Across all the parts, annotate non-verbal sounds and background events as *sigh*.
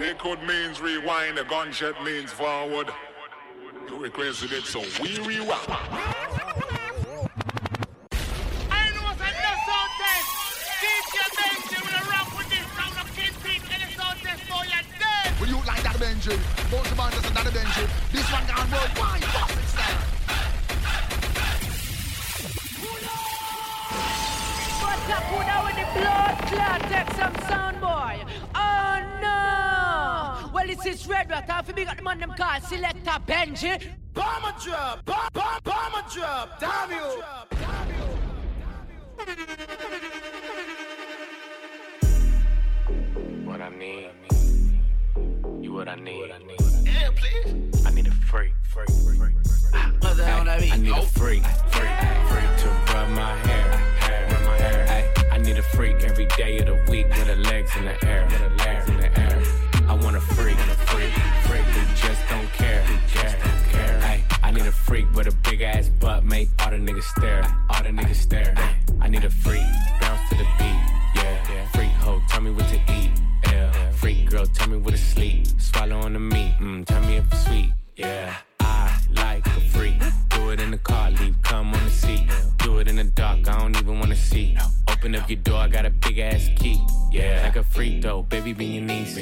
Liquid means rewind, the gunshot means forward. You requested it, so we rewind. I know what's a no sound test. DJ Benji will rock with this sound of Kingpin and the sound test for your dead. Will you like that Benji? Both the band just another Benji. This one gone worldwide. Bust it style. What's up, who now with the blood clot? Take some sound, boy. No! Well, this is Red Rat. Half a big up the man them call Selector Benji. Bomber drop, bomb, bomb, bomber drop. Damn you. What I need. You what I need. Yeah, please. I need a freak. Freak, freak, freak. Ah. What the hell that I mean? need a freak. Freak, freak to rub my hair. Hair, rub my hair. I need a freak every day of the week with her legs in the air. With her legs in the air. I want a freak. A freak. Freak who just don't care. Don't care. Ay, I need a freak with a big ass butt, make all the niggas stare. All the niggas stare. Ay, I need a freak. Bounce to the beat. Yeah. Freak hoe, tell me what to eat. Yeah. Freak girl, tell me what to sleep. Swallow on the meat. Mm, tell me if it's sweet. Yeah. I like a freak. Do it in the car, leave come on the seat. Do it in the dark, I don't even wanna see. Open up your door, I got a big ass key. Yeah, like a freak though, baby, be your niece.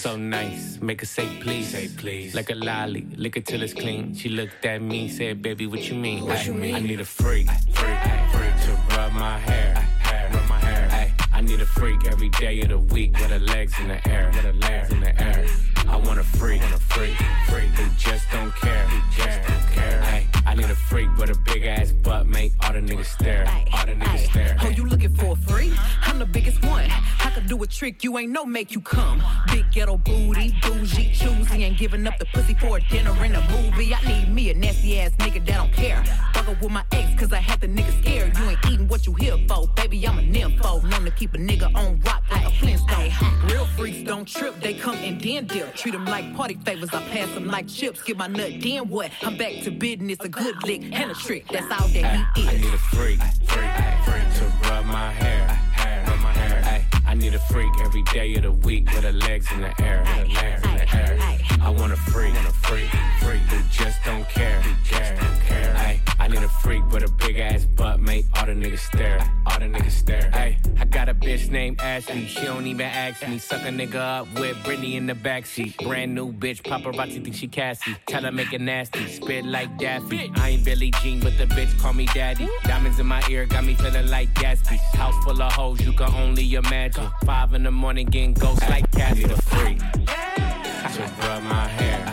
So nice, make her say please. Say please. Like a lolly, lick it till it's clean. She looked at me, said, baby, what you mean? What you mean? I need a freak, freak, freak to rub my hair, hair, rub my hair. Ay, I need a freak every day of the week with her legs in the air, with her legs in the air. I want a freak, want a freak, freak who just don't care, who just don't care. I need a freak with a big ass butt, make all the niggas stare, all the niggas stare. Oh, you looking for a free? I'm the biggest one. I could do a trick you ain't no make you come. Big ghetto booty, bougie, choosy, ain't giving up the pussy for a dinner in a movie. I need me a nasty ass nigga that don't care. Fuck up with my ex, cause I had the nigga scared. You ain't eating what you here for, baby. I'm a nympho. Known to keep a nigga on rock like a Flintstone. Real freaks don't trip, they come and then dip. Treat them like party favors, I pass them like chips. Get my nut, then what? I'm back to business, a good lick and a trick. That's all that he I need a freak, freak, freak to rub my hair, hair, rub my hair. Ay, I need a freak every day of the week with her legs in the air, with her legs in the air. I want a freak, want a freak, freak who just don't care, who just don't care. I need a freak with a big ass butt, make all the niggas stare, all the niggas stare. Hey, I got a bitch named Ashley, she don't even ask me. Suck a nigga up with Britney in the backseat. Brand new bitch, paparazzi think she Cassie. Tell her make it nasty, spit like Daffy. I ain't Billie Jean, but the bitch call me daddy. Diamonds in my ear got me feeling like Gatsby. House full of hoes, you can only imagine. Five in the morning getting ghosts like Cassie. the freak. To rub my hair, hair, rub my hair.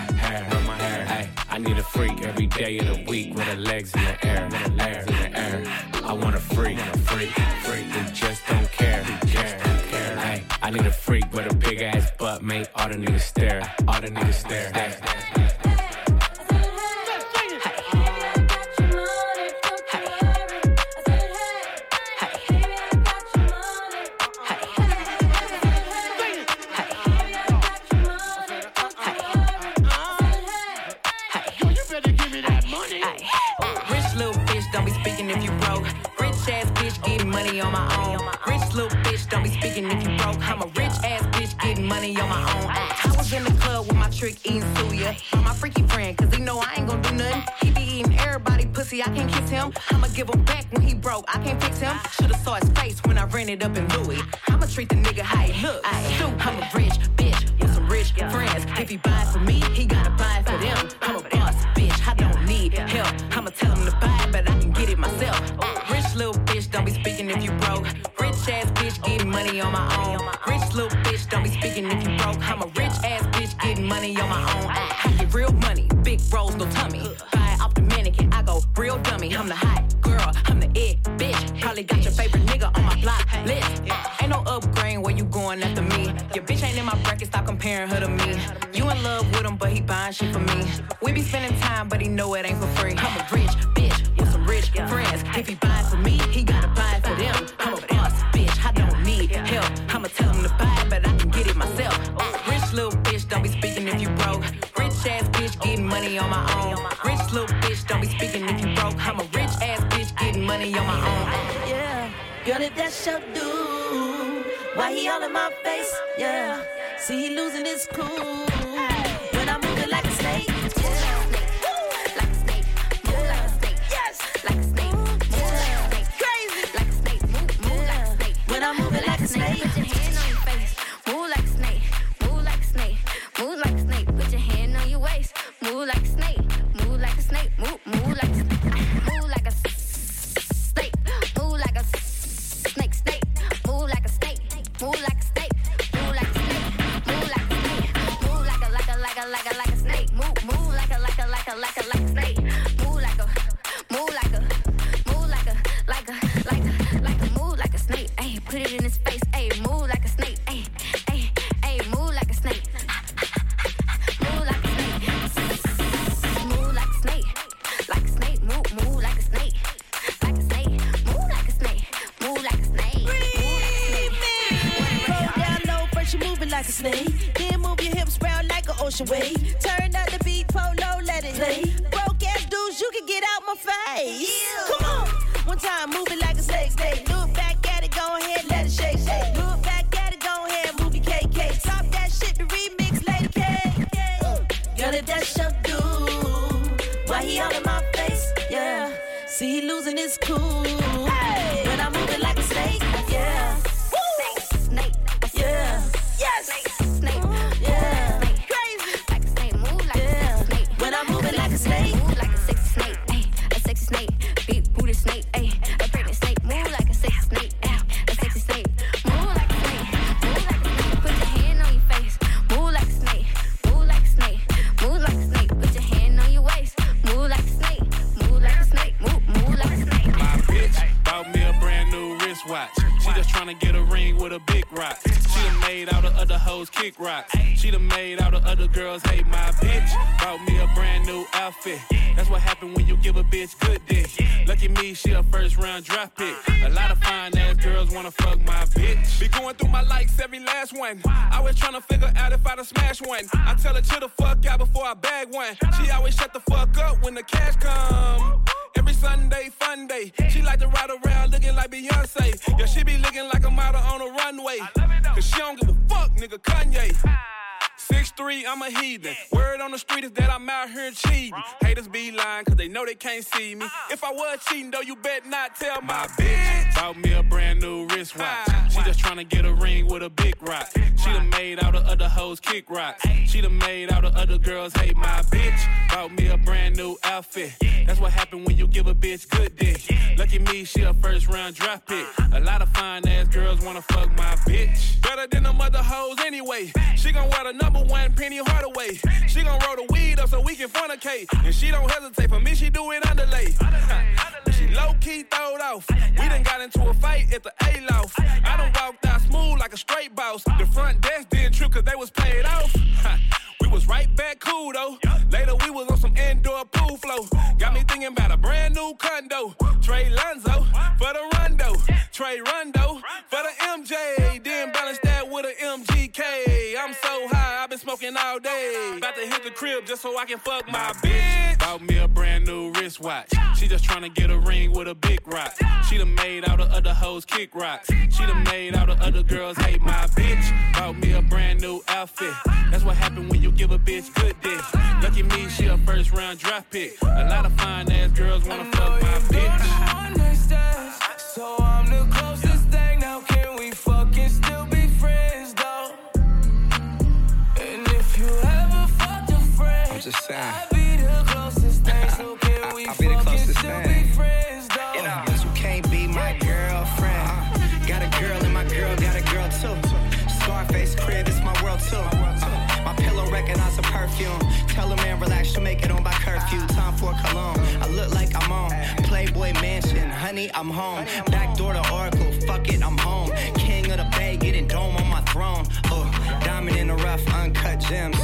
A freak every day of the week with her legs in the air, with her legs in the air. I want a freak, a freak, freak who just don't care, who care. I need a freak with a big ass butt, make all the niggas stare, all the niggas stare. Ay, freaky friend, cause he know I ain't gonna do nothing. He be eating everybody pussy, I can't kiss him. I'ma give him back when he broke, I can't fix him. Should've saw his face when I ran it up in Louis. I'ma treat the nigga how he look. I'm a rich bitch with some rich friends. If he buy for me, he gotta buy for them. I'm a boss bitch, I don't need help. I'ma tell him to buy, but I can get it myself. Rich little bitch, don't be speaking if you broke. Rich ass bitch getting money on my own. Rich little bitch, don't be speaking if you broke. I'm a rich ass bitch getting money on my own. Probably got your favorite nigga on my block list. Uh, ain't no upgrade where you going after me. Your bitch ain't in my bracket, stop comparing her to me. You in love with him, but he buying shit for me. We be spending time, but he know it ain't for free. I'm a rich bitch with some rich friends. If he buy for me, he gotta Your dude, why he all in my face? Yeah, See, he losing his cool. Like a snake. Then move your hips round like an ocean wave. Turn up the beat, polo, let it play. Broke ass dudes, you can get out my face. Come on. One time, move it like a snake, snake. Look back at it, go ahead, let it shake, shake. Look back at it, go ahead, move your KK. Stop that shit, the remix, Lady K. Girl, if that's your dude, why he all in my face? Yeah. See, he losing his cool. One. I was tryna figure out if I'd smash one. I tell her chill the fuck out before I bag one. She always shut the fuck up when the cash come. Every Sunday, fun day. She like to ride around looking like Beyonce. Yeah, she be looking like a model on a runway. Cause she don't give a fuck, nigga, Kanye. Six three, I'm a heathen. Word on the street is that I'm out here cheating. Haters be lying, cause they know they can't see me. If I was cheating, though, you bet not tell my bitch. Bought me a brand new wristwatch. Ah. She just tryna get a ring with a big rock. She done made all the other hoes kick rocks. She done made all the other girls hate my bitch. Bought me a brand new outfit. That's what happen when you give a bitch good dick. Lucky me, she a first round draft pick. A lot of fine ass girls wanna fuck my bitch. Better than them other hoes anyway. She gon' wear the number one Penny Hardaway. She gon' roll the weed up so we can fornicate. And she don't hesitate. For me, she do it underlay. She low key throwed off. We done got into a fight at the A loft. I done walked out smooth like a straight boss. The front desk didn't trip cause they was paid off. We was right back cool though. Later we was on some indoor pool flow. Got me thinking about a brand new condo. Trey Lonzo for the Rondo. Trey Rondo for the MJ. Then balance smoking all day. About to hit the crib just so I can fuck my bitch. Bought me a brand new wristwatch. She just tryna get a ring with a big rock. She done made all the other hoes kick rocks. She done made all the other girls hate my bitch. Bought me a brand new outfit. That's what happen when you give a bitch good dick. Lucky me, she a first round draft pick. A lot of fine ass girls wanna fuck my bitch. Perfume. Tell a man relax, she'll make it on by curfew. Time for cologne. I look like I'm on Playboy Mansion. Honey, I'm home. Back door to Oracle. Fuck it, I'm home. King of the Bay, getting dome on my throne. Uh, diamond in the rough, uncut gems.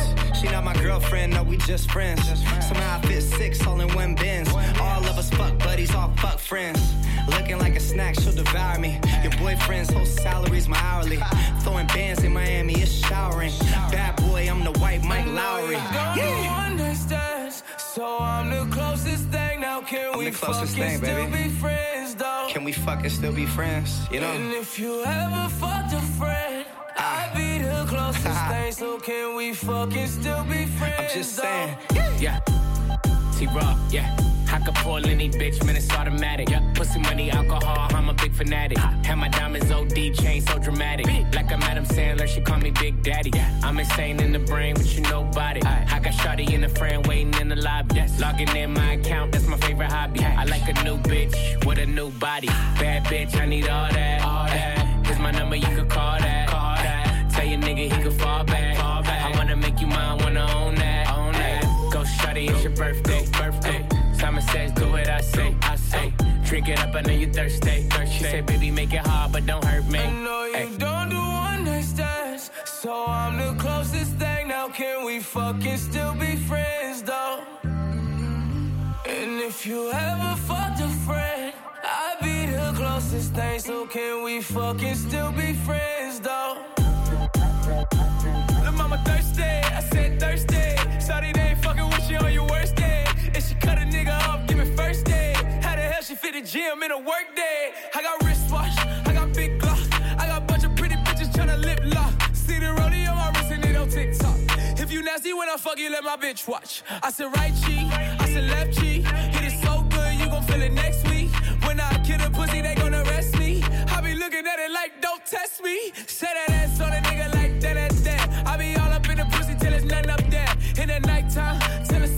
She not my girlfriend, no, we just friends. Somehow I fit six all in one bins. All of us fuck buddies, all fuck friends. Looking like a snack, she'll devour me. Your boyfriend's whole salary's my hourly. Throwing bands in Miami, it's showering. Bad boy, I'm the white Mike Lowrey. Yeah. understands. So I'm the closest thing now. Can I'm we fucking thing, still be friends though? Can we fucking still be friends? You know. And if you ever fucked a friend, I'd be the closest *laughs* thing, so can we fucking still be friends? I'm just saying. Yeah. T-Raw, yeah. I could pull any bitch, man, it's automatic. Yeah. Pussy money, alcohol, I'm a big fanatic. Have my diamonds OD, chain so dramatic. Like I'm Adam Sandler, she call me Big Daddy. Yeah. I'm insane in the brain, but you nobody. I got Shawty in the friend waiting in the lobby. Yes. Logging in my account, that's my favorite hobby. I like a new bitch with a new body. Bad bitch, I need all that. All that. Here's my number, you could call that. Call that. Tell your nigga he could fall back. Fall back. I wanna make you mine, wanna own that. Own that. Go Shawty, it's your birthday. Birthday. Simon says, do what I say. I say. Drink it up, I know you thirsty. thirsty. She said, baby, make it hard, but don't hurt me. I know you Ay. don't do one night stands, so I'm the closest thing. Now can we fucking still be friends though? And if you ever fucked a friend, I'd be the closest thing. So can we fucking still be friends though? Thirsty, I said thirsty. Shawty, they ain't fucking with you on your worst day. If she cut a nigga off, give me first day. How the hell she fit the gym in a work day? I got wristwatch, I got big Glock. I got bunch of pretty bitches tryna lip lock. See the rodeo on my wrist and it on TikTok. If you nasty when I fuck you, let my bitch watch. I said right cheek, I said left cheek. Hit it so good, you gon' feel it next week. When I kill a pussy, they gon' arrest me. I be looking at it like, don't test me. Say that ass on a nigga like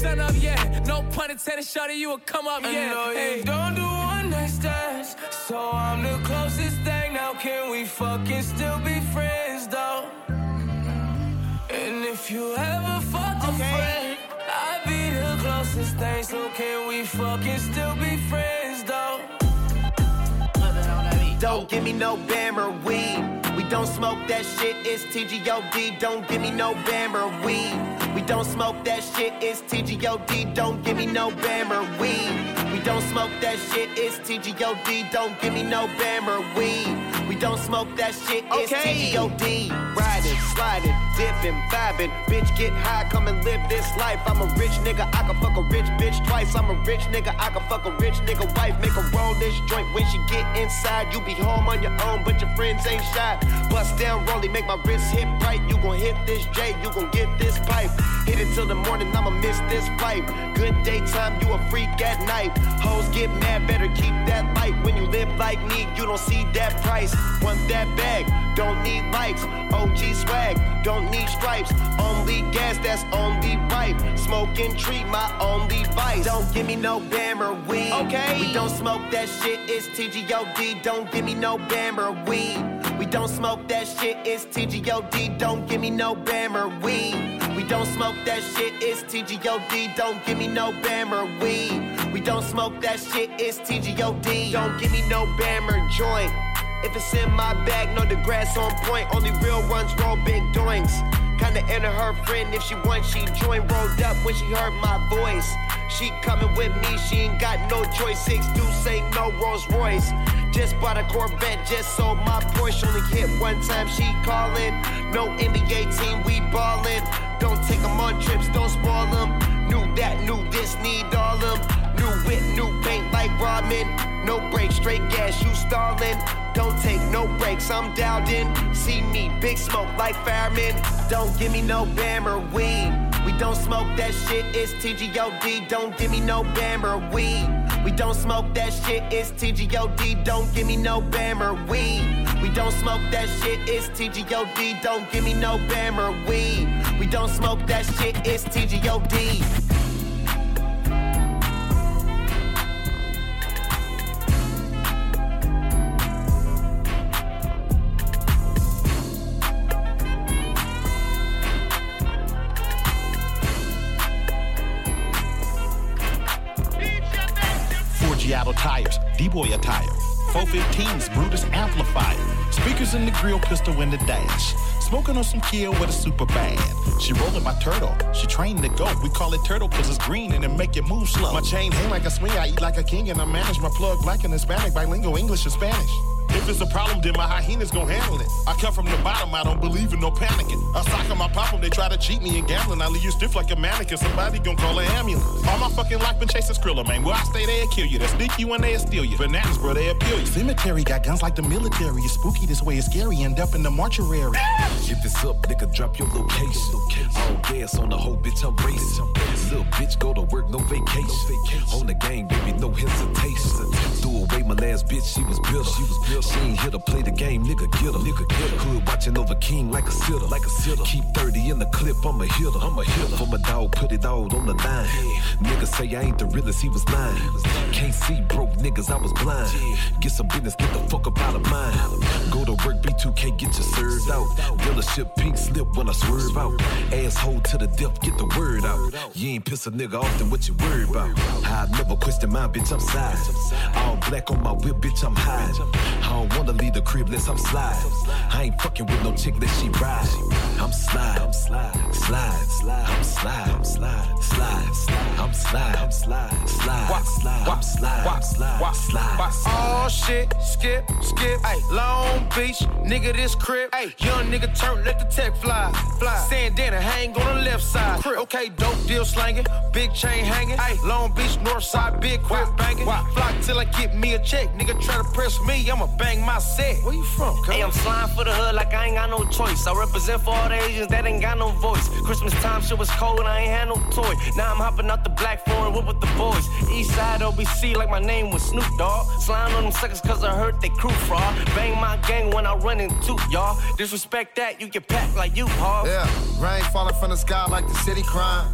sun up, yeah. No pun intended, shawty, you will come up, I yeah. know you Hey, don't do one night stands, so I'm the closest thing. Now can we fucking still be friends, though? And if you ever fucked a friend, I'd be the closest thing. So can we fucking still be friends, though? Don't give me no bammer weed. We don't smoke that shit, it's TGOD. Don't give me no bammer weed. We don't smoke that shit, it's TGOD. Don't give me no bammer weed. We don't smoke that shit, it's TGOD. Don't give me no bammer weed. We don't smoke that shit, it's Okay. TGOD. Riding, sliding, dipping, vibing. Bitch, get high, come and live this life. I'm a rich nigga, I can fuck a rich bitch twice. I'm a rich nigga, I can fuck a rich nigga wife. Make her roll this joint when she get inside. You be home on your own, but your friends ain't shy. Bust down, rollie, make my wrist hit right. You gon' hit this J, you gon' get this pipe. Hit it till the morning, I'ma miss this pipe. Good daytime, you a freak at night. Hoes get mad, better keep that light. When you live like me, you don't see that price. Want that bag, don't need likes. OG swag, don't need stripes. Only gas, that's only right. Smoking treat, my only vice. Don't give me no bammer weed. Okay. We don't smoke that shit, it's TGOD. Don't give me no bammer weed. We don't smoke that shit, it's TGOD. Don't give me no bammer weed. We don't smoke that shit, it's TGOD. Don't give me no bammer weed. We don't smoke that shit, it's TGOD. Don't give me no bammer joint. If it's in my bag, know the grass on point. Only real ones roll big doinks. Kinda into her friend if she wants, she join. Rolled up when she heard my voice. She coming with me, she ain't got no choice. Six deuce ain't no Rolls Royce. Just bought a Corvette, just sold my Porsche. Only hit one time, she callin'. No NBA team, we ballin'. Don't take 'em on trips, don't spoil 'em. Knew that, knew this, need all 'em. New whip, new paint like ramen. No brakes, straight gas, you stallin'. Don't take no breaks, I'm dialed in. See me, big smoke like firemen. Don't give me no bammer weed. We don't smoke that shit, it's TGOD. Don't give me no bammer weed. We don't smoke that shit, it's TGOD. Don't give me no bammer weed. We don't smoke that shit, it's TGOD. Don't give me no bammer weed. We don't smoke that shit, it's TGOD. Tires, D-Boy attire. 415s, Brutus amplifier. Speakers in the grill, pistol in the dash. Smoking on some kill with a super bad. She rolling my turtle. She trained to go. We call it turtle cause it's green and it make it move slow. My chain hang like a swing. I eat like a king and I manage my plug black and Hispanic, bilingual English and Spanish. If it's a problem, then my hyenas gon' handle it. I come from the bottom, I don't believe in no panicking. I sock on my pop 'em, they try to cheat me in gambling. I leave you stiff like a mannequin, somebody gon' call an ambulance. All my fucking life been chasing Skrilla, man. Where I stay, they'll kill you. They sneak you and they'll steal you. Bananas, bro, they'll peel you. Cemetery got guns like the military. It's spooky this way, it's scary. End up in the mortuary. Get this up, nigga, drop your location. All gas on the whole bitch, I'm racing. Little bitch, go to work, no vacation. On the gang, baby, no hesitation. Threw away my last bitch, she was built. She was bitter. She ain't here to play the game, nigga, get her. Nigga, get her. Hood watching over King like a sitter. Like a sitter. Keep 30 in the clip, I'm a hitter. I'm a hitter. For my dog, put it all on the line. Nigga say I ain't the realest, he was lying. Can't see broke niggas, I was blind. Get some business, get the fuck up out of mine. Go to work, B2K, get you served out. Dealership pink slip when I swerve out. Asshole to the death, get the word out. You ain't piss a nigga off, then what you worried about? I never question my bitch, I'm side. All black on my whip, bitch, I'm high. I don't wanna leave the crib unless I'm slide. I ain't fucking with no chick that she ride. I'm slide, I'm slide, slide, slide, I'm slide, I'm slide, slide, slide, I'm slide, I'm slide, slide, slide, I'm slide, slide, slide. Oh shit, skip, skip. Ay, Long Beach, nigga, this crib. Ay, young nigga turn, let the tech fly, fly. Sandana hang on the left side. Crib. Okay, dope deal slanging, big chain hanging. Ay, Long Beach, north side, big crib banging. Flock till I get me a check. Nigga try to press me, I'ma bang my set. Where you from? Hey, I'm slime for the hood like I ain't got no choice. I represent for all the Asians that ain't got no voice. Christmas time shit was cold, I ain't had no toy. Now I'm hopping out the black foreign whip with the boys. East side OBC like my name was Snoop Dogg. Slime on them suckers cause I heard they crew fraud. Bang my gang when I run into y'all. Disrespect that, you get packed like you, hog. Yeah, rain falling from the sky like the city crime.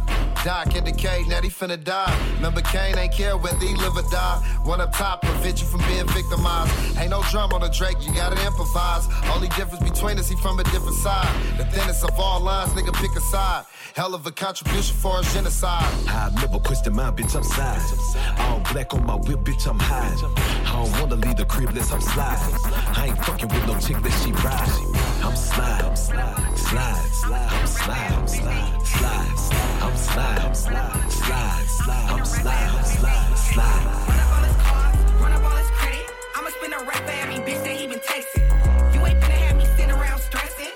Doc in decay, now he finna die. Remember Kane ain't care whether he live or die. One up top prevent you from being victimized. Ain't no drum on the Drake, you gotta improvise. Only difference between us, he from a different side. The thinnest of all lines, nigga, pick a side. Hell of a contribution for a genocide. I never question my bitch, I'm side. All black on my whip, bitch, I'm high. I don't wanna leave the crib unless I'm slide. I ain't fucking with no chick that she ride. I'm slide, I'm slide, slide, slide, I'm slide, I'm slide, slide, slide, I'm slide, I'm slide, slide, slide, I'm slide, I'm slide, slide. I'ma a rap for every bitch that he been texting. You ain't finna have me sitting around stressing.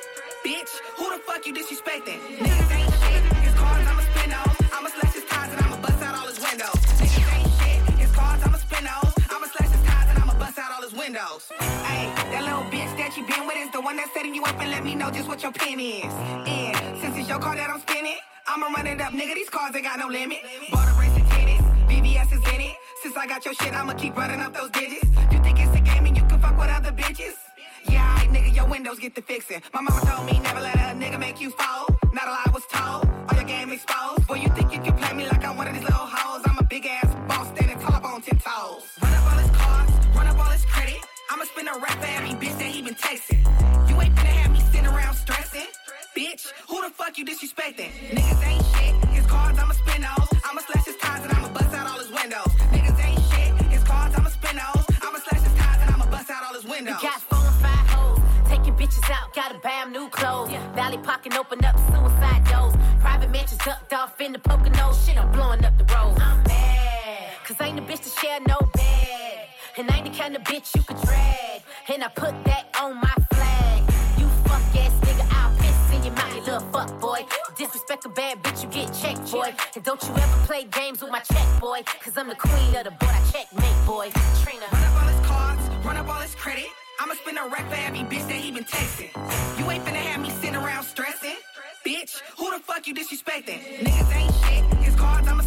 Bitch, who the fuck you disrespecting? Niggas ain't shit. His cars, I'ma spin those. I'ma slash his tires and I'ma bust out all his windows. Niggas ain't shit. His cars, I'ma spin those. I'ma slash his tires and I'ma bust out all his windows. Hey, that little bitch that you been with is the one that's setting you up and let me know just what your pin is. And since it's your car that I'm spinning, I'ma run it up, nigga. These cars ain't got no limit. Bought a race of tennis, BBS is in it. Since I got your shit, I'ma keep running up those digits. You think it's other bitches? Yeah, alright, nigga, your windows get the fixing. My mama told me never let a nigga make you fall. Not a lie was told, all your game exposed. Boy, you think you can play me like I'm one of these little hoes? I'm a big ass boss standing tall up on ten toes. Run up all his cars, run up all his credit. I'ma spin a rap for every bitch that he been texting. You ain't finna have me sitting around stressing. Bitch, who the fuck you disrespecting? Niggas ain't Pocket open up suicide doors. Private mansions ducked off in the Poconos. Shit, I'm blowing up the road. I'm mad, cause I ain't a bitch to share no bed. And I ain't the kind of bitch you could drag. And I put that on my flag. You fuck ass nigga, I'll piss in your mouth, you little fuck boy. Disrespect a bad bitch, you get checked, boy. And don't you ever play games with my check, boy. Cause I'm the queen of the board, I checkmate, boy. Trina. Run up all his cards, run up all his credit. I'ma spin a rack for every bitch that he been texting. You ain't finna have me. Bitch, who the fuck you disrespecting? Niggas ain't shit. His cards. I'ma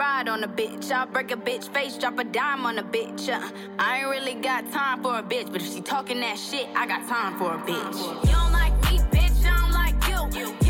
ride on a bitch. I'll break a bitch face, drop a dime on a bitch. Uh, I ain't really got time for a bitch, but if she talking that shit, I got time for a bitch. You don't like me, bitch, I don't like you. You don't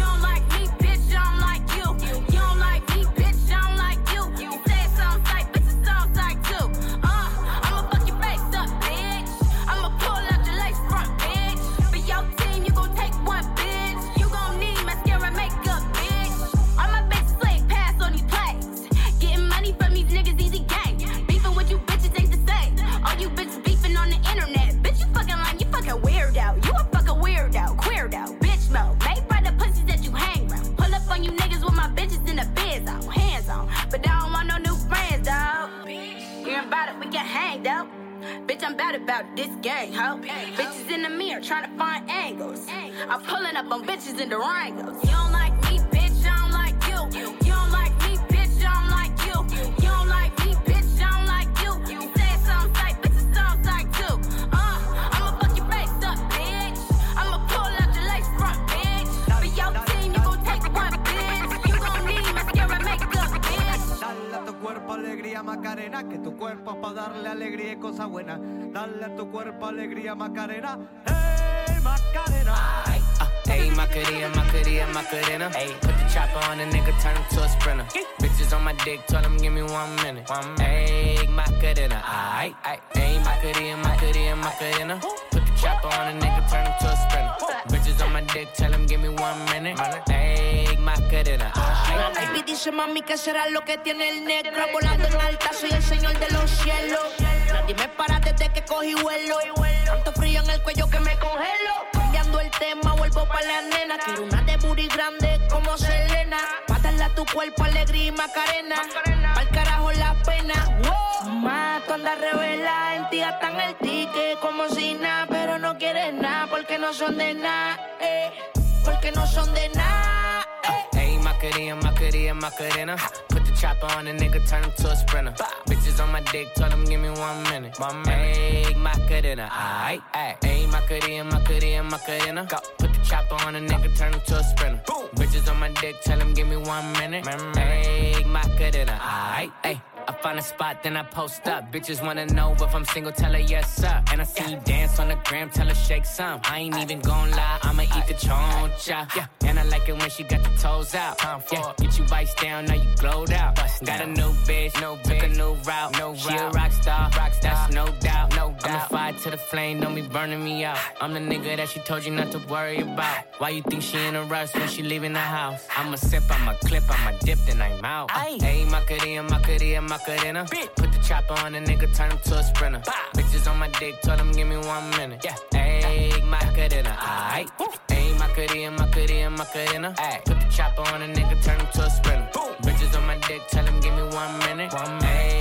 I'm bad about this gang, ho. Bitches in the mirror trying to find angles. I'm pulling up on bitches in the Durangos. You don't like me, bitch, I don't like you. You Que tu cuerpo es para darle alegría y cosas buenas. Dale a tu cuerpo alegría Macarena, hey Macarena. Ayy, Macarena, Macarena, Macarena. Ayy, put the chopper on a nigga, turn him to a sprinter. Bitches on my dick, tell him give me one minute. One minute. Ayy, Macarena, aight, aight. Ayy, Macarena, Macarena, Macarena. Put the chopper on a nigga, turn him to a sprinter. Bitches on my dick, tell him give me one minute. Ayy, Macarena. Baby dice mami que será lo que tiene el negro Volando en alta, soy el señor de los cielos Nadie me para desde que cogí vuelo. Tanto frío en el cuello que me congelo. Cambiando el tema, vuelvo pa' la nena. Quiero una de booty grande como Selena. Pa' a tu cuerpo alegría y macarena. Pa'l carajo la pena. Wow. Más tú revela, en ti gastan el ticket como si nada Pero no quieres nada porque no son de nada eh. Porque no son de nada Ayy, Macarena, Macarena, Macarena. Chopper on a nigga, turn him to a sprinter. Bitches on my dick, tell him give me one minute. One minute. Ayy, Macarena, aight, aight. Ayy, Macarena, Macarena, Macarena. Go. Put the chopper on a nigga, turn him to a sprinter. Bitches on my dick, tell him give me one minute. My make Ayy, Macarena, aight, ayy. I find a spot, then I post up. Bitches wanna know if I'm single, tell her yes, sir. And I see you dance on the gram, tell her shake some. I ain't even gon' lie, I'ma eat the choncha. Yeah, and I like it when she got the toes out. Yeah, get you vice down, now you glowed out. Got a new bitch, no took a new route. No she a rock star, rock star, that's no doubt. No doubt. I'm the fire to the flame, don't be burning me out. I'm the nigga that she told you not to worry about. Why you think she in a rush when she leaving the house? I'ma sip, I'ma clip, I'ma dip, then I'm out. Hey, Macarena, Macarena, Macarena. Put the chopper on a nigga, turn him to a sprinter. Bitches on my dick, tell him give me one minute. Yeah, ayy, Macarena, aight. Ayy, Macarena, Macarena, Macarena. Put the chopper on a nigga, turn him to a sprinter. Bitches on my dick, tell him give me one minute. One minute. Ayy,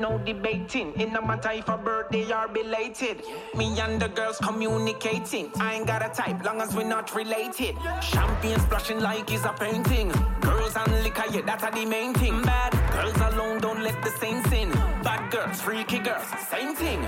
no debating. It no matter if a birthday are belated. Me and the girls communicating. I ain't got a type, long as we're not related. Champions splashing like it's a painting. Girls and liquor, yeah, that's the main thing. Bad girls alone, don't let the same sin. Bad girls, freaky girls, same thing.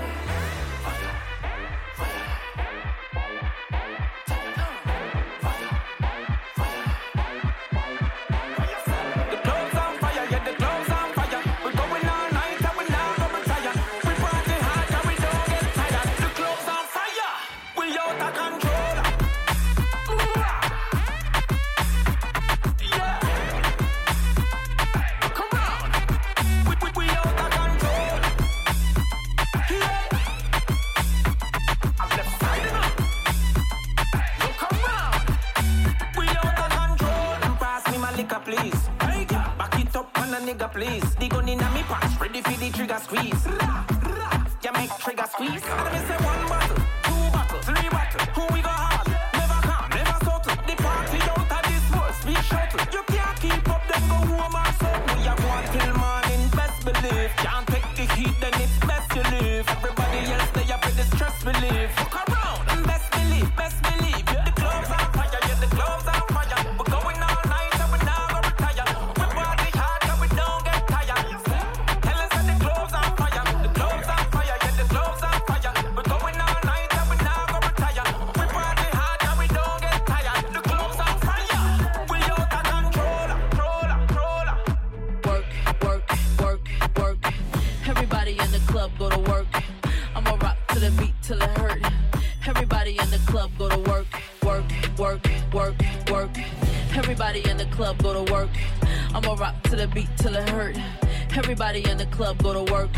Everybody in the club go to work.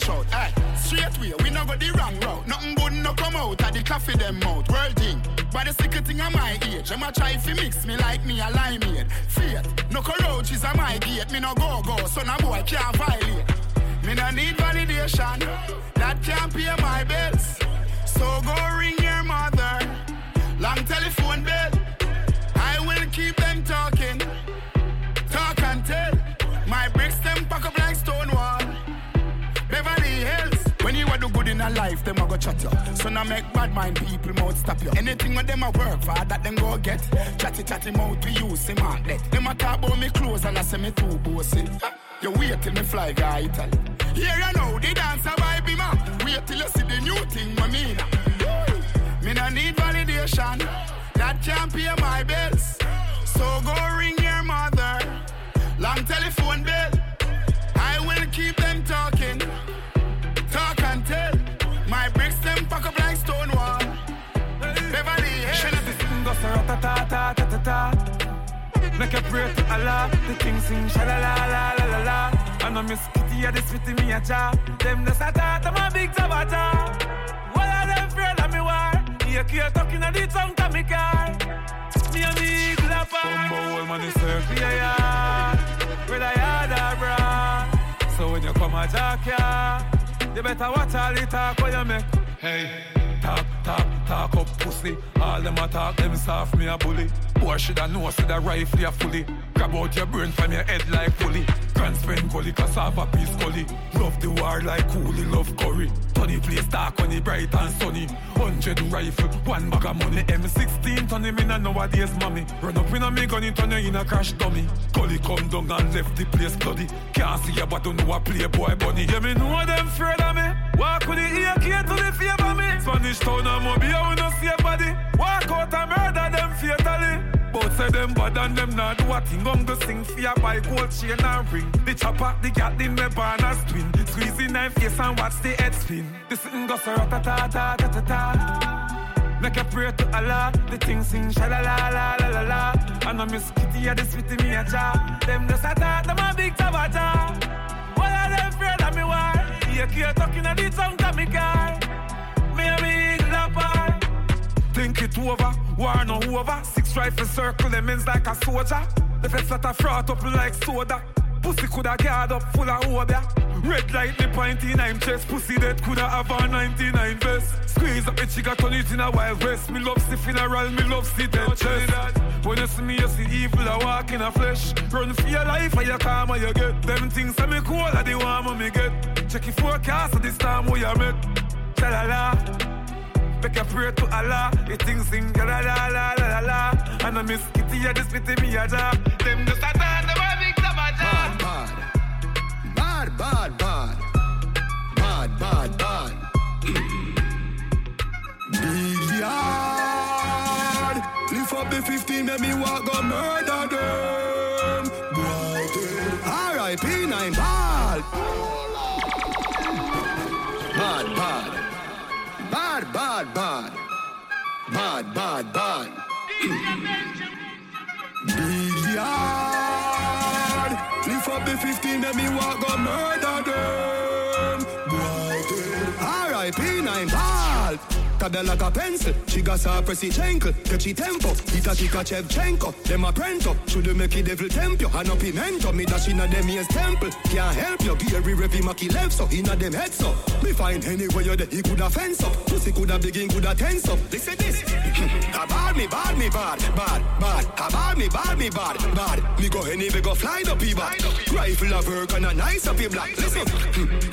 Straight way, we no go the wrong route. Nothing good no come out of the coffee them mouth. World thing, but the secret thing of my age. I'ma try fi mix me like me a limeade. Faith, no cockroaches a my gate. Me no go go, so no boy can't violate. Me no need validation, that can't pay my bills. So go ring your mother, long telephone bill. In a life, them a go chat you. So now make bad mind people mouth stop you. Anything with them a work for that them go get. Chatty chatty mouth we use him that. Them a talk about me clothes and I say me too bossy. You wait till me fly guy Italy. Here you know the dancer him up. Wait till you see the new thing me mean. Me no need validation. That can't pay my bills. So go ring your mother. Long telephone bill. Ta ta ta ta ta ta. Make a prayer to Allah, the king sing sha la la la la la la. I know Miss Kitty a this with me a cha. Them the sata, them a big tabata. What are them afraid of me war? Here here talking a the tongue to me car. Me and me apart. Some old man is circle yeah yeah. I had a bra. So when you come a jack ya, you better watch all the talk when you make. Hey. Talk, talk, talk up pussy. All them a talk, them soft me a bully. Boy shoulda know, see the rifle ya fully. Grab out your brain from your head like pulley. Grand spend gully, cassava piece gully. Love the war like coolie, love curry. Tony place dark when it bright and sunny. Hundred rifle, one bag of money. M16 turn him in a nowadays mommy. Run up in a me gun, it turn you in a crash dummy. Gully come down and left the place bloody. Can't see ya but don't know a playboy bunny. Yeah me know them afraid of me. Walk with the key to the favor me. Spanish town and mobile we no see a body. Walk out and murder them fatally. Both say them bad and them not do a thing. Gon' go sing fear by gold chain and ring. The chopper, the cat in me barn as twin. Squeezing knife face and watch the head spin. The sitting go so ta ta ta ta ta ta. Make a prayer to Allah, the thing sing sha la la la la la la. I Miss Kitty a this with me a ja. Them the sata, them a big tabata. What are them afraid of me war? Here here talking a the tongue to me car. Think it over, war no over. Six rifle circle them ends like a soldier. The fence that a froth up like soda. Pussy coulda guard up full of obeah. Red light me pointy nine chest. Pussy that coulda have a 99 vest. Squeeze up the chica, turn it in a wild west. Me love see funeral, me love see dead chest. When you see me, you see evil a walk in a flesh. Run for your life, or you calm or you get. Them things say me cool, or the warm me get. Check your forecast at this time where you met. Cha la la. Make a prayer to Allah. The things sing la la la la la la. And I miss Kitty, yeah, this pity me a job. Them just a turn the big Bad, bad. Bad, bad, bad. Bad, bad, bad. *clears throat* Big yard. Lift up the 15, let me walk go murder them. Boy, R.I.P. 9 bad. Bad, bad, bad. Big yard. Lift up the 15, let me walk go murder them. Tabia like a pencil, she got her pressy chankle Get she tempo, it a kick a Shevchenko Them a print up, should make it devil temp you And a pimento, me dash inna them ears temple Can't help you, Gary Revy Maki left so Inna them heads so Me find anywhere you there, he coulda fence up Pussy coulda begin, coulda tense up Listen this *laughs* A bad me, bad me, bad, bad, bad A bad me, bad me, bad, bad Me go anywhere, go fly up, he bad Rifle of work and a nice up, black Listen,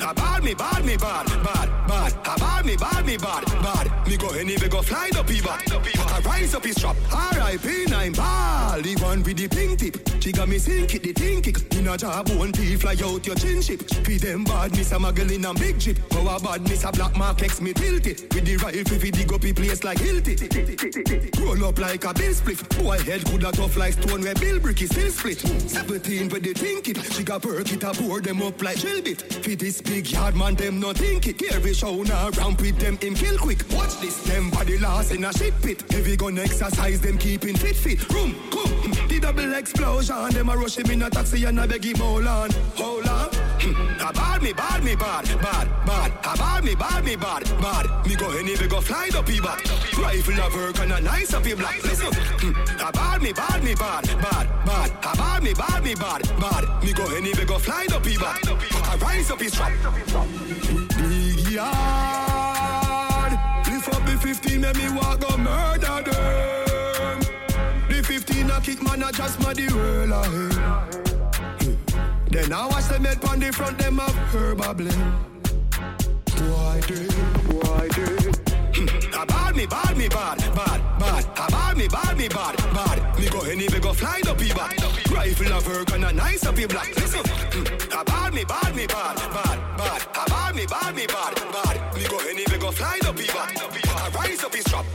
*laughs* a bad me, bad me, bad, bad, bad A bad me, bad me, bad, bad me go anywhere, go fly up, he back. I rise up his trap. R.I.P. nine ball. The one with the pink tip. She got me sink it, the thing kick. In a job, one P fly out your chin chip. Feed them bad, miss a muggle in a big jeep. Our bad, miss a black mark, X me tilt it. With the rifle, if dig up, he place like Hilti. Roll up like a bill split. Boy, head good a tough like stone where bill brick is still split. 17 with the think it. She got perk it, a pour them up like drill bit. Fit this big yard, man, them no think it. Every show now, ramp with them, him kill quick. Watch this, them body lost in a shit pit. Heavy gun exercise, them keeping fit fit. Room, come. The double explosion, them a rush him in a taxi and a beg him hold on, hold on. Hmm. A bad me, bad me, bad, bad, bad. A bad me, bad me, bad, bad. Me go any we go fly the bat. Rifle of work and a nice up black. Listen, hmm. a bad me, bad me, bad, bad, bad. A bad me, bad me, bad, bad. Me go any we go fly the bat. A rise up his trap. Big yard. 15, let me walk go murder them. The 15 a kick man, a just my the world ahead. Then I watch them head on the front, them have herb a blend. Why did, why did? Hmm. A bad me, bad me, bad, bad, bad. A bad me, bad me, bad, bad. Me go any we go fly pee bat. Rifle of work and a nice up black. Listen, mm, a bad me, bad me, bad, bad, bad. Bad me, bad me, bad, bad. Me go any we go fly the bat. A rise up his trap.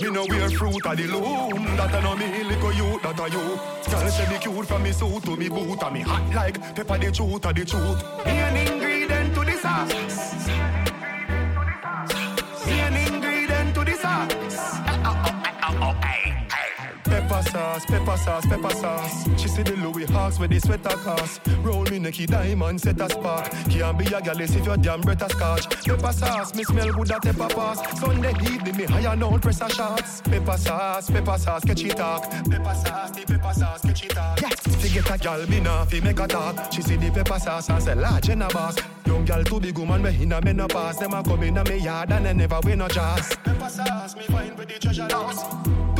Me know wear fruit of the loom That I know me little you, that are you Girl say me cute from me suit to me boot And me hot like pepper the truth of the truth Me an ingredient to the sauce sauce, pepper sauce, pepper sauce. She see the Louis Hawks with the sweater cast. Roll me Nicky Diamond, set a spark. Can't be a gal if your damn breath a scotch. Pepper sauce, me smell good at pepper pass. Sunday evening, me higher now press a shots. Pepper sauce, pepper sauce, catchy talk. Pepper sauce, the pepper sauce, catchy talk. Yes, fi get a gal, me nah fi make a talk. She see the pepper sauce and say large in a boss. Young gal too big woman, me in a menopause. Them a come in a me yard and they never win a jazz. Pepper sauce, me find with the treasure lost.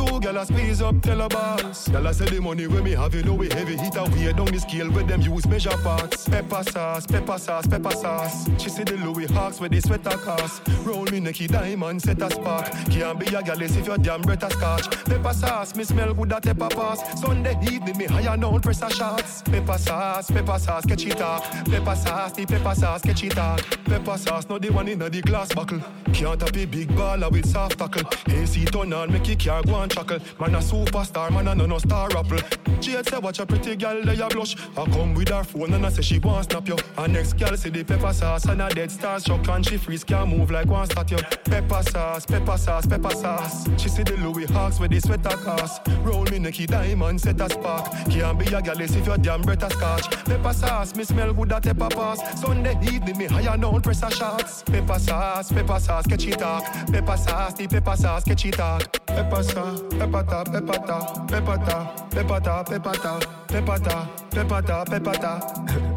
Two gal a squeeze up, tell a boss. Gal a say the money when me have it, know we heavy hit a way down the scale with them use measure parts. Pepper sauce, pepper sauce, pepper sauce. She see the Louis Hawks with the sweater cast. Roll me Nicky Diamond, set a spark. Can't be a gal if your damn breath a scotch. Pepper sauce, me smell good at pepper pass. Sunday evening, me higher now press a shots. Pepper sauce, pepper sauce, catchy talk. Pepper sauce, the pepper sauce, catchy talk. Pepper sauce, not the one in the glass buckle. Can't tap a big baller with soft tackle. AC turn on, make it car go chuckle. Man a superstar, man a no no star apple. Jade say watch a pretty girl, they a blush. I come with her phone and I say she want snap you. And next girl see the pepper sauce and a dead star shock and she freeze can't move like one statue. Pepper sauce, pepper sauce, pepper sauce. She see the Louis Hawks with the sweater cast. Roll me Nicky Diamond, set a spark. Can't be a gal if your damn breath a scotch. Pepper sauce, me smell good at pepper pass. Sunday evening me higher now press a shots. Pepper sauce, pepper sauce, catchy talk. Pepper sauce, the pepper sauce, catchy talk. Pepper sauce, pepata, pepata, pepata, pepata, pepata, pepata, pepata, pepata.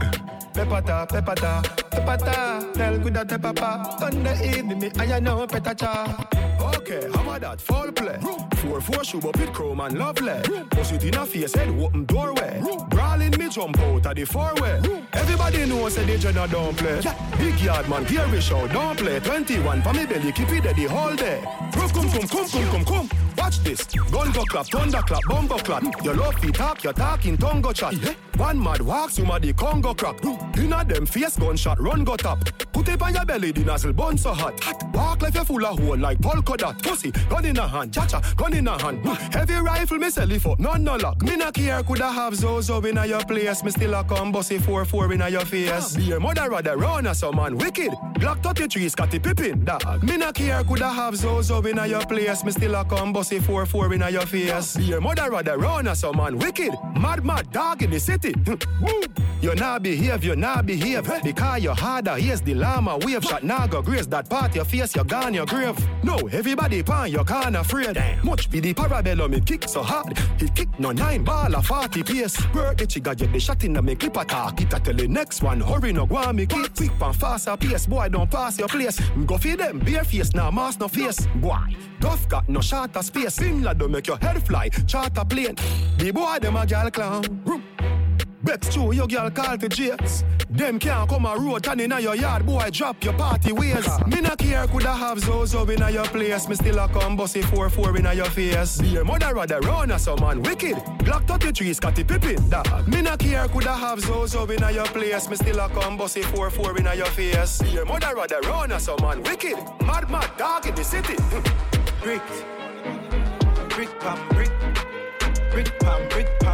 Pepata, pepata, pepata, tell good that eh, papa. On the evening, I know petacha. Okay, how about that? Fall play. Four four shoe up with chrome and lovely. Push it in a face, head open doorway. Brawling me jump out of the four way. Everybody knows say the Jenna don't play. Big yard man, gear we show don't play. 21 for me belly, keep it there the whole day. Come, come, come, come, come, come, come. Watch this. Gun go clap, thunder clap, bomber clap. Your love feet talk, your talking tongue go chat. One mad walks, you mad the Congo crack. Inna them face gunshot, run go tap. Put it on your belly, the nozzle bun so hot. Walk like you full of hole like polka dot. Pussy, gun in a hand, cha cha, gun in a hand. Heavy rifle, me sell it for none no luck. Me not care, coulda have Zozo in a your place. Me still a come bossy 4-4 in a your face. Be a mother rather run as some man wicked. Glock 33, Scottie Pippen, dog. Me not care, coulda have Zozo in a your place. Me still a come bossy 4-4 in a your face. Be a mother rather run as some man wicked. Mad mad dog in the city. *laughs* Woo. You not behave, you not behave. Because you're harder, here's the llama wave shot. Go grace that part your face, you gone your grave. No, everybody pan, you can't afraid. Much be the parabellum, it kick so hard. It kick no nine ball of 40 pace. Work the chigga, get the shot in the me clip attack. It a tell the next one, hurry no go on me keep quick and faster pace. Boy, don't pass your place. Go feed them, bare face, now nah, mask no face. Boy, Duff got no shorter space. Bin don't make your head fly. Charter plane. The boy, them a gal clown. Bex true, your girl call to James. Them can't come a road and inna your yard, boy, drop your party ways. Me not care, coulda have Zozo inna your place. Me still a come bossy 4-4 inna your face. Be a mother rather run as some man wicked. Glock 33, Scottie Pippen, dog. Me not care, coulda have Zozo inna your place. Me still a come bossy 4-4 inna your face. Be a mother rather run as some man wicked. Mad mad dog in the city. *laughs* brick, brick pam brick, brick pam brick pam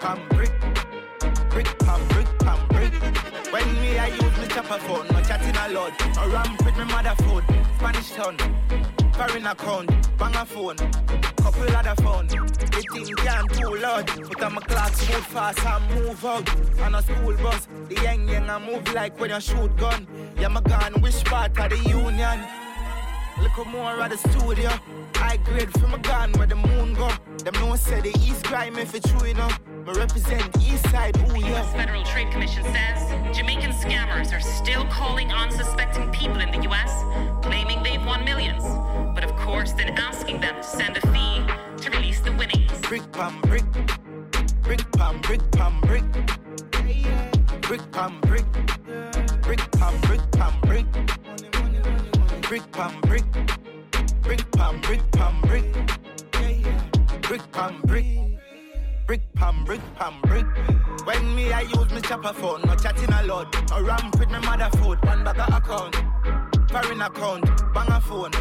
pam brick, brick pam brick pam brick. When me I use me chopper phone, no chatting a lot. I ramp with me mother food, Spanish town, foreign account, bang a phone. couple other phone. The thing can't too loud, but I'm a clock smooth fast and move out. On a school bus, the young young I move like when you shoot gun. Yeah, my gun, which part of the union? Look more at the studio. I grade from a gun where the moon go. Them no say the East crime if it's true enough. Me represent East Side, ooh The yeah. U.S. Federal Trade Commission says Jamaican scammers are still calling unsuspecting people in the U.S., claiming they've won millions, but of course then asking them to send a fee to release the winnings. Brick pam brick, brick pam brick pam brick, brick pam brick, brick pam brick pam brick, brick pam brick pam brick pam brick, brick pam brick. Brick pam, brick pam, brick. When me I use me chopper phone, no chatting a lot. No ramp with me mother food, one bag of account, foreign account, bang a phone,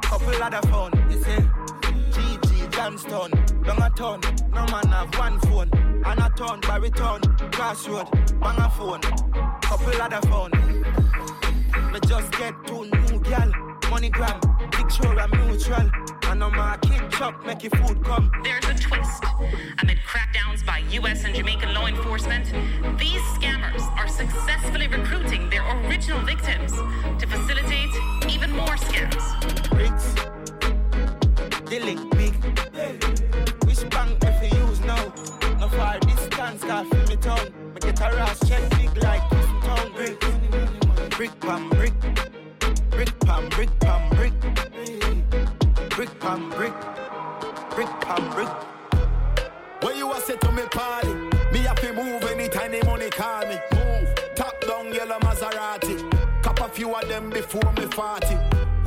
couple other phone. You see, GG Johnston, long a ton. No man have one phone, and a ton, baritone, crossroad, bang a phone, couple other phone. Me just get two new gal, money gram, picture and mutual. And no market chop, make your food come. There's a twist. Amid crackdowns by U.S. and Jamaican law enforcement, these scammers are successfully recruiting their original victims to facilitate even more scams. Bricks, the link big. Which bank if you use now? No far distance, car feel me town. Me get a rash check big like Houston town. Brick, brick brick, brick pam brick pam brick, brick pam brick, brick pam brick. When you a say to me party, me have to move anytime the money call me. Move, top down yellow Maserati. Cop a few of them before me 40.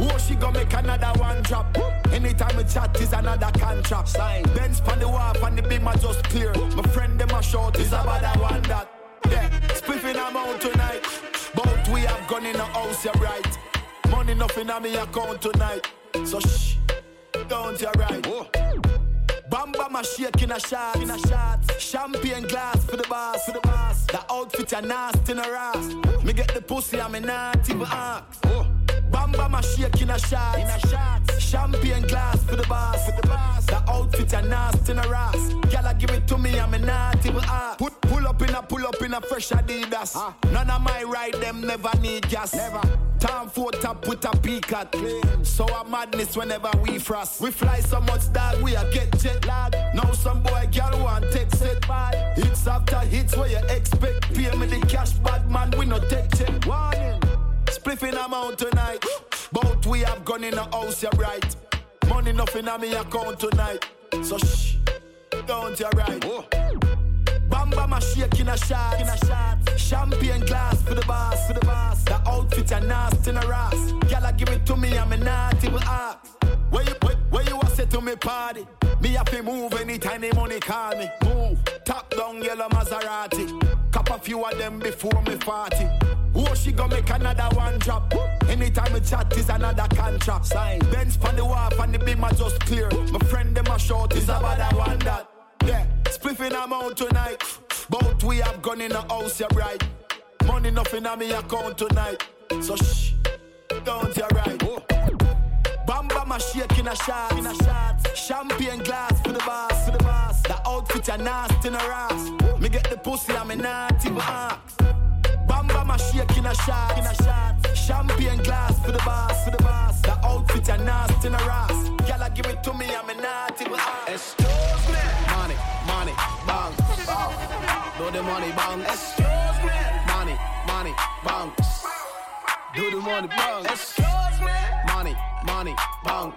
Oh, she gon' make another one drop. Anytime we chat is another contract. Sign. Benz pan the wharf and the beam are just clear. My friend them a short is about that one that. Yeah, spliffing I'm out tonight. Both we have gone in the house, you're right. Money nothing on me account tonight. So shh, don't you right. Bamba my shake in a shot, in a shot. Champagne glass for the boss, for the boss. The outfit a nasty in a ass. Me get the pussy, I'm not even ask. Bamba my shake in a shot, in a shot. Champagne glass for the boss, for the boss. The outfit a nasty in a ass. Gyal give it to me, I'm not even ask. Put pull up in a pull up in a fresh Adidas. Ah. None of my ride them never need gas. Never. Time for top with a peak at. So a madness whenever we frost. We fly so much that we a get jet lag. Now some boy girl want take set bad. Hits after hits where you expect. Pay me the cash, bad man, we no take check. Warning. Spliffing amount tonight. Both we have gone in the house, you're right. Money nothing on me account tonight. So shh, don't you right. Bamba my shake in a shot, in a shot. Champagne glass for the boss, for the boss. The outfit a nasty in a ass. Gyal give it to me, I'm a not even ask. Where you, where, where you a say to me party? Me have to move anytime the money call me. Move, top down yellow Maserati. Cop a few of them before me 40. Oh, she gon' make another one drop. Anytime we chat is another contract. Sign. Benz pan the wharf and the beam are just clear. My friend them a short is about that one that. Yeah, spliffing I'm out tonight. Both we have gone in the house, you're right. Money nothing on me account tonight. So shh, don't you right. Bamba my shake in a shot, in a shot. Champagne glass for the boss, for the boss. The outfit a nasty in a ass. Me get the pussy, I'm a even ask. Bamba my shake in a shot, in a shot. Champagne glass for the boss, for the boss. The outfit a nasty in a ass. Gyal give it to me, I'm a even ask. Excuse me. Money, money, bang. Do the money bang. Excuse me. Money, money, bang. Do the money bang. Excuse me. Money, bang.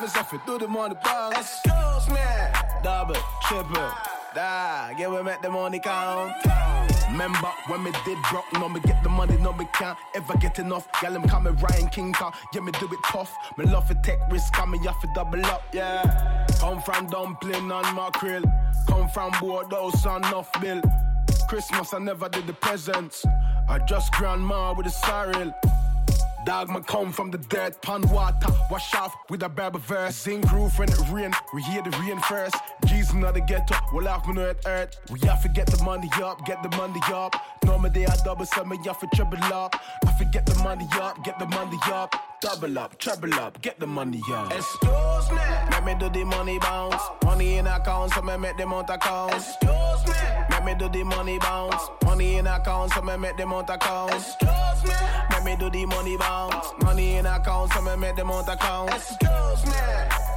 Miss Effie, do the money bang. Excuse me. Double, triple. Da, get we make the money count. Remember when me did broke, no me get the money, no me can't ever get enough. Gal, I'm coming Ryan King car, yeah me do it tough. Me love to take risk, coming you have to double up, yeah. Come from dumpling on my grill, come from Bordeaux, son off bill. Christmas I never did the presents, I just grandma with a sorrel. Dog, man, come from the dirt, pond water, wash off with a Bible verse. Zinc roof when it rain, we hear the rain first. Jesus in the ghetto, we'll have me know it hurt. We have to get the money up, get the money up. Normally I double some, me have to treble up. I have to get the money up, get the money up. Double up, treble up, get the money up. Excuse me. Let me do the money bounce. Money in account, so me make them out account. Excuse me. Make me do the money bounce. Money in account, so me make them out account. Excuse me. Make me do the money bounce. Money in account, so me make them out account. Excuse me.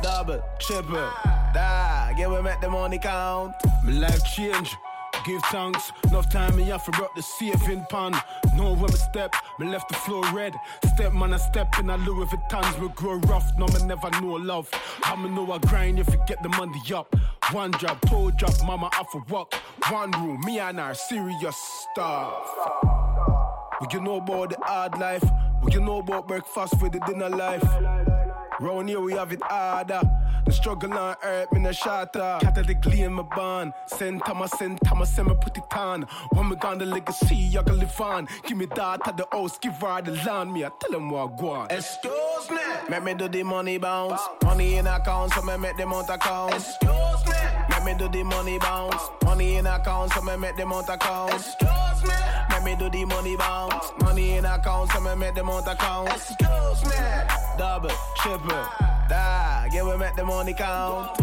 Double, triple, die. Get we make the money count. My life change. Give thanks, enough time me have to rock the safe in pan. Know when me step, me left the floor red. Step man, I step in a Louis Vuittons, we grow rough, no me never know love. I'ma know I grind if you get the money up. One job, two job, mama I for work. One room, me and her serious stuff. We can know about the hard life, we can know about breakfast for the dinner life. Round here we have it harder. The struggle on earth, me no shatter. Catalytically in my bond. Send time, I send time, I send me put it on. When me gone the legacy, I can live on. Give me that at the house, give her the land. Me, I tell them what I go on. Excuse me. Make me do the money bounce. Money in account, so me make them out account. Excuse me. Make me do the money bounce. Money in account, so me make them out account. Excuse me. Me do the money bounce. Money in account, so me make them out account. Excuse me. Double, triple, die. Get we make the money count.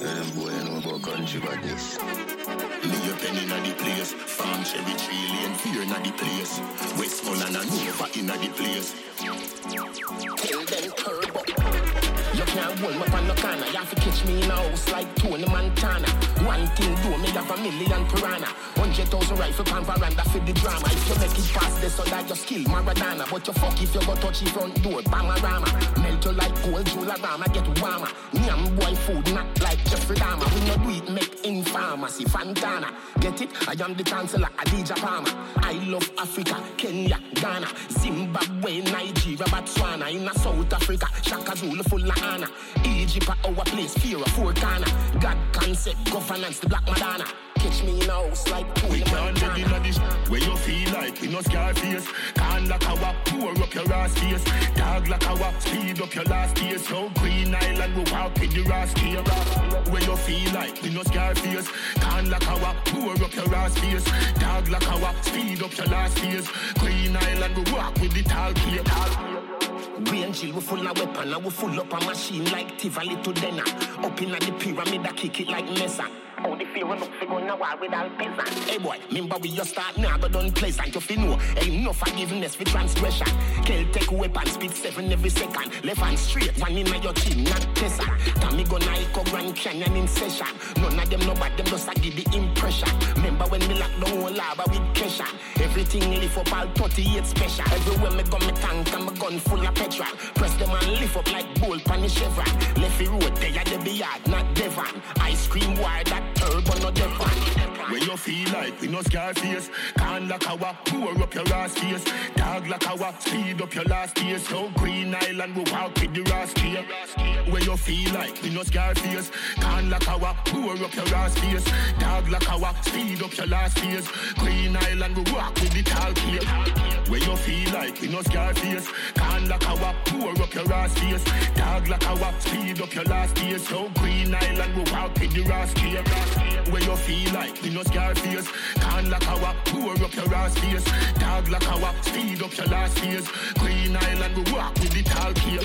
Them boy know about country badness. Me a pen inna the place, farm Chevy tree lane, fear inna the place. Westmoreland and Nova inna the place. Kill them turbo. You can't hold me on the corner. You have to catch me in a house like Tony Montana. One thing do me have a million piranha. Hundred thousand rifle pan veranda for the drama. If you make it past this, so that you skill Maradona. But you fuck if you go touch the front door, Bamarama. Melt you like gold, Jularama, get warmer. Nyam boy food, not like Jeffrey Dahmer. We no do it, make in pharmacy, Fantana. Get it? I am the chancellor, Adidja Palmer. I love Africa, Kenya, Ghana, Zimbabwe, Nigeria, Botswana. In South Africa, Shaka Zulu full of. Egypt, oh, our place, fear of corner. God concept, governance, the Black Madonna. Catch me in a house like Tony We can't Montana. inna this where you feel like we no scar face. Can't lock our pour up your ass face. Dog like our speed up your last days. So Green Island we walk with the ass here. Where you feel like we no scar face. Can't lock our pour up your ass face. Dog like our speed up your last days. Green Island we walk with the tall gear. Green chill, we full of weapon, and we full up a machine like Tivoli to Denner. Up in the pyramid, I kick it like Mesa. Oh, the fear enough to go now war with all. Hey boy, remember we just start now, but pleasant. You fi know, ain't no forgiveness for transgression. Take weapon, speed seven every second. Left hand straight, one in your chin, not Tessa. Tommy go Nike, Grand Canyon in session. None of them know but them just a give the impression. Remember when me lock down whole lava with Kesha. Everything lift up all 38 special. Everywhere me go, me tank and my gun full of petrol. Press them and lift up like bull pan the chevron. Left road, they are the yard, not Devon. Ice cream wire that turbo, no Devon. Where you feel like we no scar face Can't lock our pour up your ass face. Dog like our speed up your last days So Green Island we walk with the ass here. Where you feel like we no scar face Can't lock our pour up your ass face. Dog like our speed up your last days Green Island we walk with the tall here. Where you feel like we no scar face Can't lock our pour up your ass face. Dog like our speed up your last days So Green Island we walk with the ass here. Where you feel like we no scar face Can't lock our pour up your ass face Dog like our speed up your last days Green Island we walk with the tall here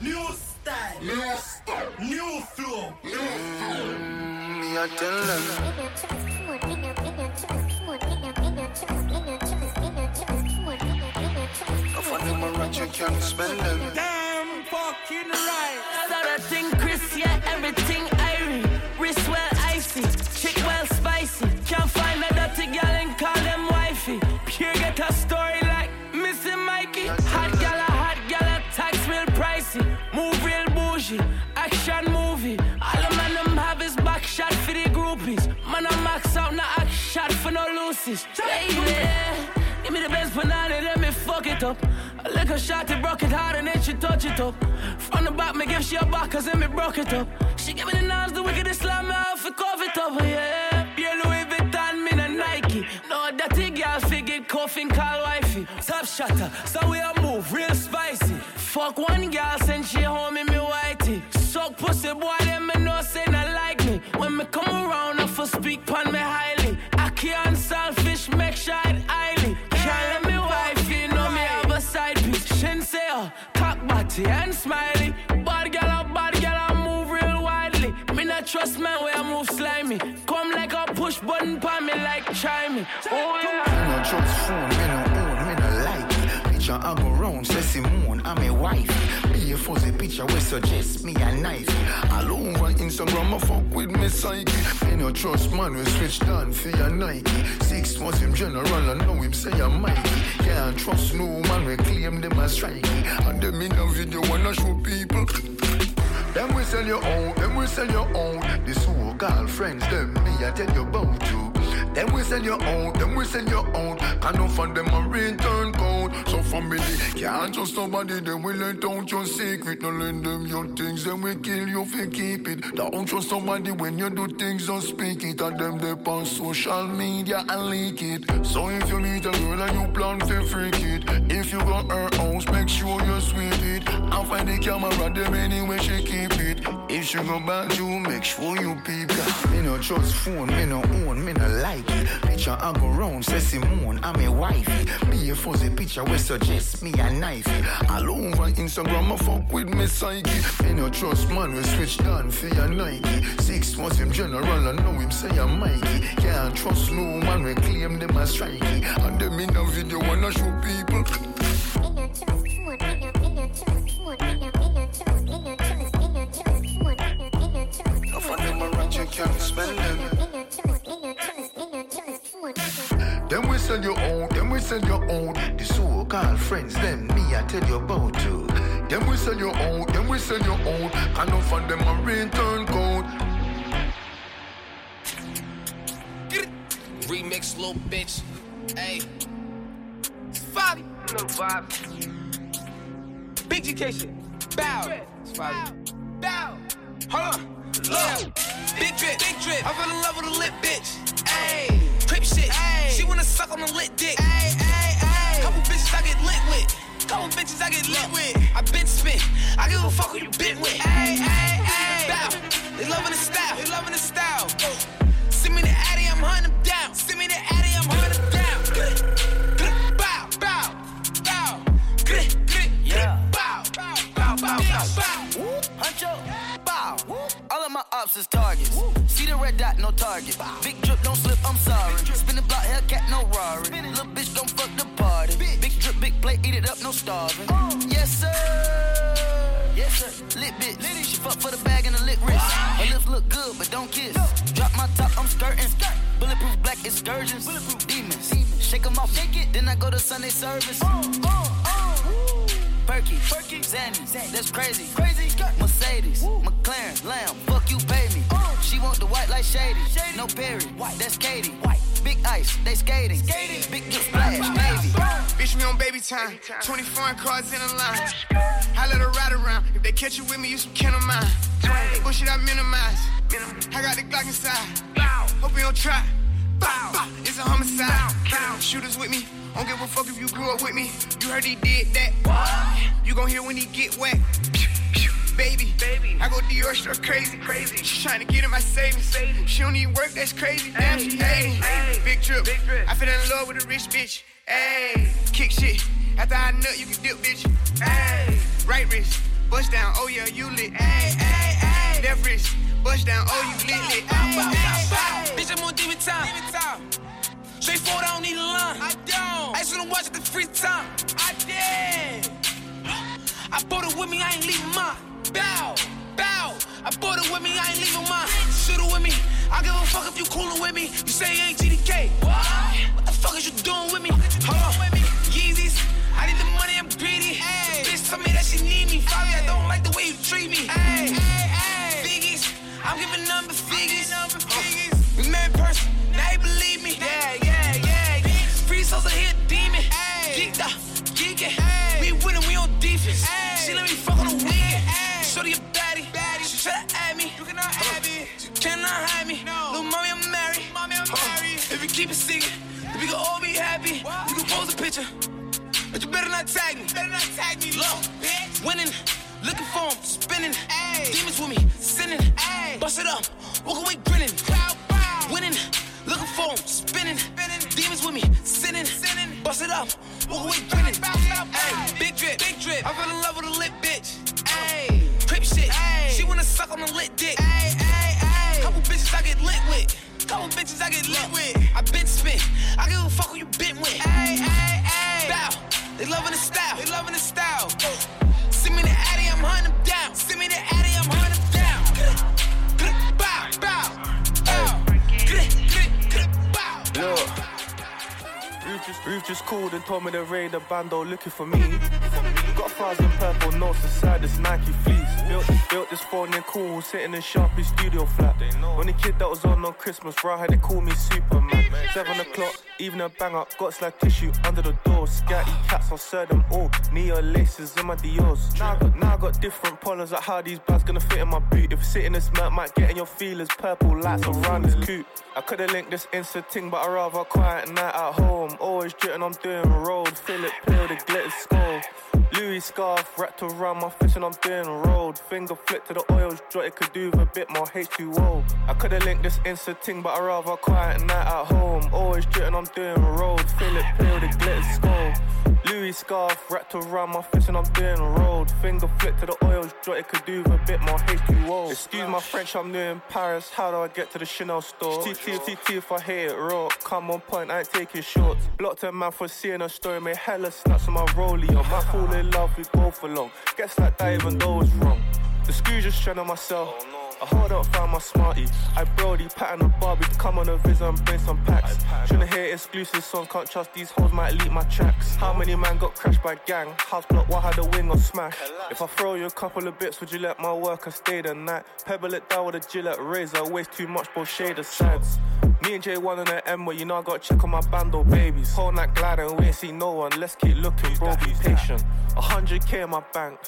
New style. New style. New flow. Me I tell them I need my rich, you can't spend them Damn fucking right. Action movie. All the man them have is back shot for the groupies. Man, I max out, now act shot for no loosies. Baby, give me the best banana, let me fuck it up. A little shot, it broke it hard and then she touch it up. From the back, me give she a back, cause then me broke it up. She give me the knives, the wickedest slam me out for cover it up, oh, yeah. Yeah, Louis Vuitton, me na Nike. No, dirty girl, figure coughing, call wifey. Top shatter, so we a move, real spicy. Fuck one girl, send she home in me whitey suck pussy, boy, them me know say not like me. When me come around, I for speak pon me highly. I can't selfish, make sure it highly. Can't let me wife, you know me have a side piece. Shinseo, uh, cock body and smiley. Bad girl, a bad girl, I move real widely. Me not trust man where I move slimy. Come like a push button pon me like chimey. Oh yeah. Me no trust phone, me no own, me no like. Bitch, I go round, say Simone, I'm a wife. Be a fuzzy picture we suggest me a knife. All over Instagram, I fuck with me psyche. Me no trust man, we switch down for your Nike. Six months him general, I know him say I'm Mikey. Can't trust no man, we claim them as strikey. And them in a video wanna show people. Them we sell your own, them we sell your own. The so-called friends, them me I tell you about you. Them we sell your own, them we sell your own. Can find them a return code. So family can't trust nobody, they will let out your secret. No lend them your things, then we kill you if you keep it. Don't trust somebody when you do things, don't speak it. And them they on social media and leak it. So if you meet a girl and you plan to freak it, if you got her house, make sure you sweet it. And find the camera, them anyway she keep it. If she go back you, make sure you peep that. Me no trust phone, me no own, me no like it. Picture I go round, say Simone, I'm a wifey. Be a fuzzy picture, we suggest me a knife. All over Instagram, I fuck with me psyche. Me no trust man, we switch down for your Nike. Six was him general, I know him say I'm Mikey. Can't trust no man, we claim them as strikey. And them in a video wanna show people. I find them around you can't spend them. Then we sell your own, then we sell your own. The so-called friends, then me I tell you about you. Then we sell your own, then we sell your own. Can no find them a return code. Remix, little bitch. Hey. It's Fabi. No vibe. Big GK shit. Bow. It's Fabi. Bow. Hold on. Look. Big drip. Big drip. I fell in love with a lit bitch. Ayy. Crip shit. Ayy. She wanna suck on a lit dick. Ayy, ayy, ayy. Couple bitches I get lit with. Couple bitches I get lit with. I been spit. I give a fuck who you been with. Ayy, ayy. Bow. They loving the style. They loving the style. Send me the Addy, I'm hunting them down. Send me the Addy, I'm hunting them down. Bow, bow, bow. Yeah. Bow, bow, bow, bow, bow. Huncho, bow. All of my ops is targets. See the red dot, no target. Big drip, don't slip, I'm sorry. Spin the block, Hellcat, no Rari. Little bitch, don't fuck the party. Big drip, big plate, eat it up, no starving. Yes, sir. Yes, sir. Lit bitch. She fuck for the bag and the lit wrist. Her lips look good, but don't kiss. Drop my top, I'm skirting. Bulletproof black excursions. Bulletproof demons. Shake 'em off, shake it. Then I go to Sunday service. Perky, Perky, Zanny, that's crazy, crazy. Mercedes, McLaren, Lamb, fuck you, pay me. Uh. She want the white like shady, no Perry, that's Katie. Big ice, they skating, skating. big drip splash, baby. Bitch, me on baby time. 20 foreign cars in a line. I let her ride around. If they catch you with me, you some kin of mine. Bullshit, I minimize. I got the Glock inside. Bow. Hope you don't try. Bow, bow. It's a homicide. bow Shooters with me. Don't give a fuck if you grew up with me. You heard he did that. You gon' hear when he get wet. Baby, baby, I go Dior struck crazy, crazy. She tryna get in my savings. She don't need work, that's crazy. Damn, she hating. Big drip, I fell in love with a rich bitch. Ayy, kick shit. After I nut, you can dip, bitch. Ayy, right wrist, bust down. Oh yeah, you lit. Ayy, ayy, ayy. Left wrist, bust down. Oh you lit, lit. Ayy, ayy, ayy. Bitch, I'm on demon time. Straightforward, I don't need a line. I don't. I just wanna watch it the free time. I did. I bought it with me, I ain't leaving mine. Bow, bow. I bought it with me, I ain't leaving mine. Shoot it with me. I give a fuck if you coolin' with me. You say you ain't GDK. What? What the fuck is you doing with me? Hold on. Yeezys. I need the money, I'm greedy. Hey. Bitch told me that she need me. Probably I don't like the way you treat me. Hey, hey, hey. Figgies. I'm giving number figures. Number figures. We met in person. Keep it secret, then we can all be happy. You can pose a picture. But you better not tag me. Better not tag me. Low, bitch. Winning, looking for him, spinning. Demons with me, sinning. Bust it up, walk away grinning. Winning, looking for him, spinning. Demons with me, sinning. Bust it up, Well, who ain't winning? Ay, big drip, big drip. I fell in love with a lit bitch. Ay, crip shit. Ay, she wanna suck on a lit dick. Ay, ay, ay. Couple bitches I get lit with. Couple bitches I get lit with. I been spit. I give a fuck who you been with. Ay, ay, ay. Bow. They loving the style. They loving the style. Send me the Addy, I'm hunting them down. Send me the Addy, I'm hunting them down. Bow, bow, bow. Look. Ruth just, just called and told me to raid the bando looking for me. Got a thousand purple notes inside this Nike fleece. Built, built this phone in cool, sitting in Sharpie studio flat. Only kid that was on on Christmas, right? Had they call me Superman. Seven o'clock, even a bang up, got slack tissue under the door. Scatty cats, I'll serve them all. Neo laces in my Dior's. Now I got, now I got different polars, like how these bags gonna fit in my boot. If sitting this mat might get in your feelers, purple lights around this coupe. I could've linked this Insta ting, but I rather quiet night at home. Always jitting, I'm doing road. Philipp Plein, the glitter skull. Louis scarf wrapped around my face and I'm doing road. Finger flick to the oils, jot it could do with a bit more H2O. I could've linked this Insta ting, but I rather quiet night at home. Always jitting, I'm doing road. Philipp Plein, the glitter skull. Louis scarf wrapped around my face and I'm doing road. Finger flick to the oils, jot it could do with a bit more H2O. Excuse my French, I'm new in Paris. How do I get to the Chanel store? TT, TT if I hate it. Come on point, I ain't taking shorts. Blocked a man for seeing a story, made hella snaps on my rollie. On my fall in love, we go for long. Guess like that even though it's wrong. The screws just on myself. I hold up, found my smarty. I Brody, pattern of Barbie, come on a visit and bring some packs. Shouldn't hear exclusive song, can't trust these hoes, might leak my tracks. How many man got crashed by gang? House block, what had a wing or smash? If I throw you a couple of bits, would you let my worker stay the night? Pebble it down with a Gillette razor, waste too much, bro, shade the sides. Me and J1 and the M, where you know I gotta check on my bando babies. Whole night gliding, we ain't see no one. Let's keep looking, bro, be patient. A hundred K in my bank,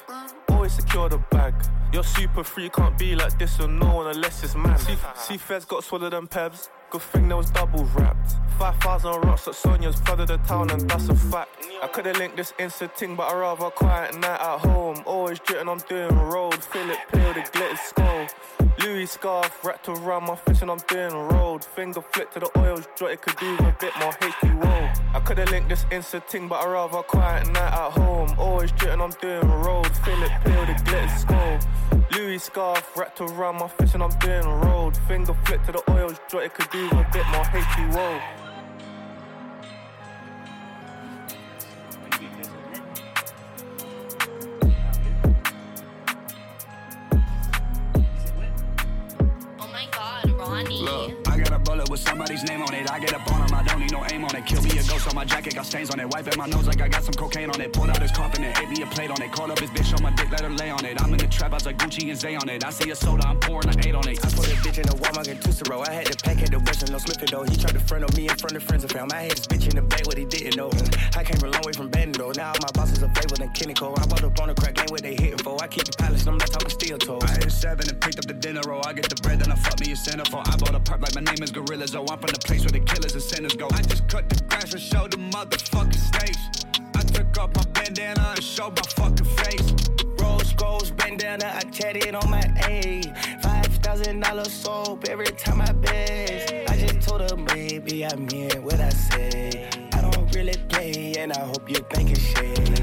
always secure the bag. You're super free, can't be like this or no one unless it's man. See, see Feds got swallowed them pebs. Good thing they was double wrapped. 5,000 rocks at Sonia's, flooded the town, and that's a fact. I could've linked this Insta ting, but I rather quiet night at home. Always jitting, I'm doing road. Philipp Plein, the glitter skull. Louis scarf wrapped around my face and I'm doing road. Finger flick to the oils, jot it could do with a bit more H2O. I could've linked this Insta ting, but I rather quiet night at home. Always jitting, I'm doing road. Philipp Plein, the glitter skull. Louis scarf wrapped around my face and I'm doing road. Finger flick to the oils, jot it could do a bit more H2O. Somebody's name on it. I get up on him, I don't need no aim on it. Kill me a ghost on my jacket, got stains on it. Wiping my nose like I got some cocaine on it. Pulled out his coffin and ate me a plate on it. Called up his bitch on my dick, let her lay on it. I'm in the trap, I was like Gucci and Zay on it. I see a soda, I'm pouring, I ate on it. I put a bitch in a Walmart and two row. I had to pack at the Western, no Smith though. He tried to front on me in front of friends and fam. I had this bitch in the bag, what he didn't know. I came a long way from Bandon though. Now all my bosses are than Kenny Cole. I bought up on the crack game what they hitting for. I keep the palace, I'm not talking steel toe. I hit seven and picked up the dinner roll. I get the bread, then I fuck me a centerfold. I bought a perp like my name is Gorilla Oh, I'm from the place where the killers and sinners go. I just cut the grass and showed the motherfucking stage. I took off my bandana and showed my fucking face. Rose goes bandana, I tatted on my A. Five thousand dollars soap every time I best. I just told her, baby, I mean what I say. I don't really play, and I hope you think it's shit.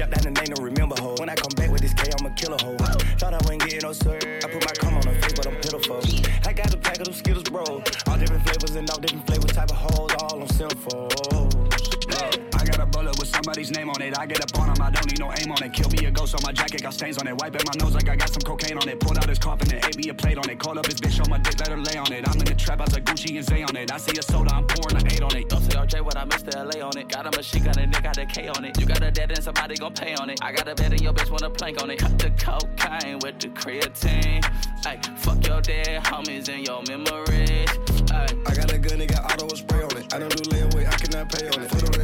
I had to jump down the name to remember ho. When I come back with this k i'ma a killer ho. Thought I wasn't getting no sir. I put my cum on her face, but I'm pitiful. I got a pack of them Skittles, bro. All different flavors and all different flavors, type of hoes, all on sinful. Somebody's name on it. I get up on him, I don't need no aim on it. Kill me a ghost on my jacket, got stains on it. Wiping my nose like I got some cocaine on it. Pulled out his coffin and ate me a plate on it. Called up his bitch on my dick, let her lay on it. I'm in the trap, I was like Gucci and Zay on it. I see a soda, I'm pouring, I ate on it. Up to RJ, what I missed the LA on it. Got a machine gun and they got a K on it. You got a dead and somebody gon' pay on it. I got a bed and your bitch wanna plank on it. Cut the cocaine with the creatine. Ay, fuck your dead homies and your memories. Ay. I got a gun, they got auto spray on it. I don't do layaway, I cannot pay on it. Foot on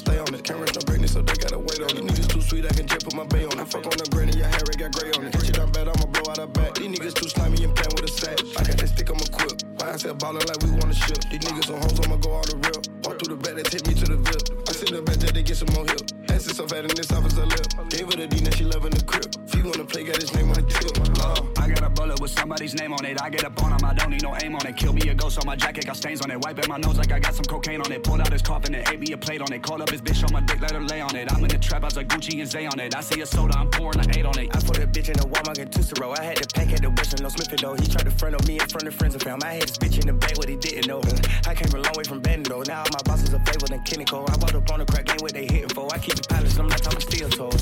stay on it. Can't Cameras no break so they gotta wait on it. Niggas too sweet, I can just put my bay on it. Fuck on the granny, your hair, got gray on it. Shit, I'm bad, I'ma blow out her back. These niggas too slimy and playing with a sack. I got that stick, I'ma quip. Why I said ballin' like we wanna ship. These niggas on hoes, I'ma go all the real. Walk through the back, they take me to the VIP. I sit in the back, just to get some more help. Ass is so fat in this office, I lip. Gave her the D, now she loving the crib. If you wanna play, got his name on the tip. Uh, I got a bullet with somebody's somebody's name on it. I get up on need no aim on it. Kill me a ghost on my jacket, got stains on it. Wiping my nose like I got some cocaine on it. Pulled out his coffin and ate me a plate on it. Called up his bitch on my dick, let her lay on it. I'm in the trap, I was like Gucci and Zay on it. I see a soda, I'm pouring, I ate on it. I put a bitch in the Walmart and Tussero. I had to pack at the Western, no Smith though. He tried to front on me in front of friends and fam. I had this bitch in the back, what he didn't know. Uh, I came a long way from though. Now all my bosses are flavor than Kenny Cole. I bought up on the crack game what they hitting for. I keep the pilots, I'm not talking steel toes.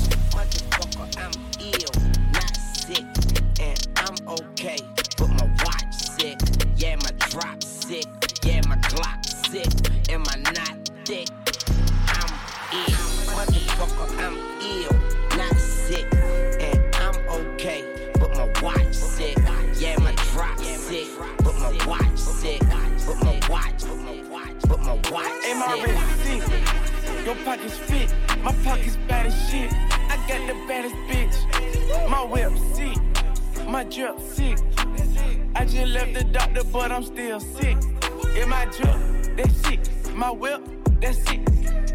My whip, that's sick.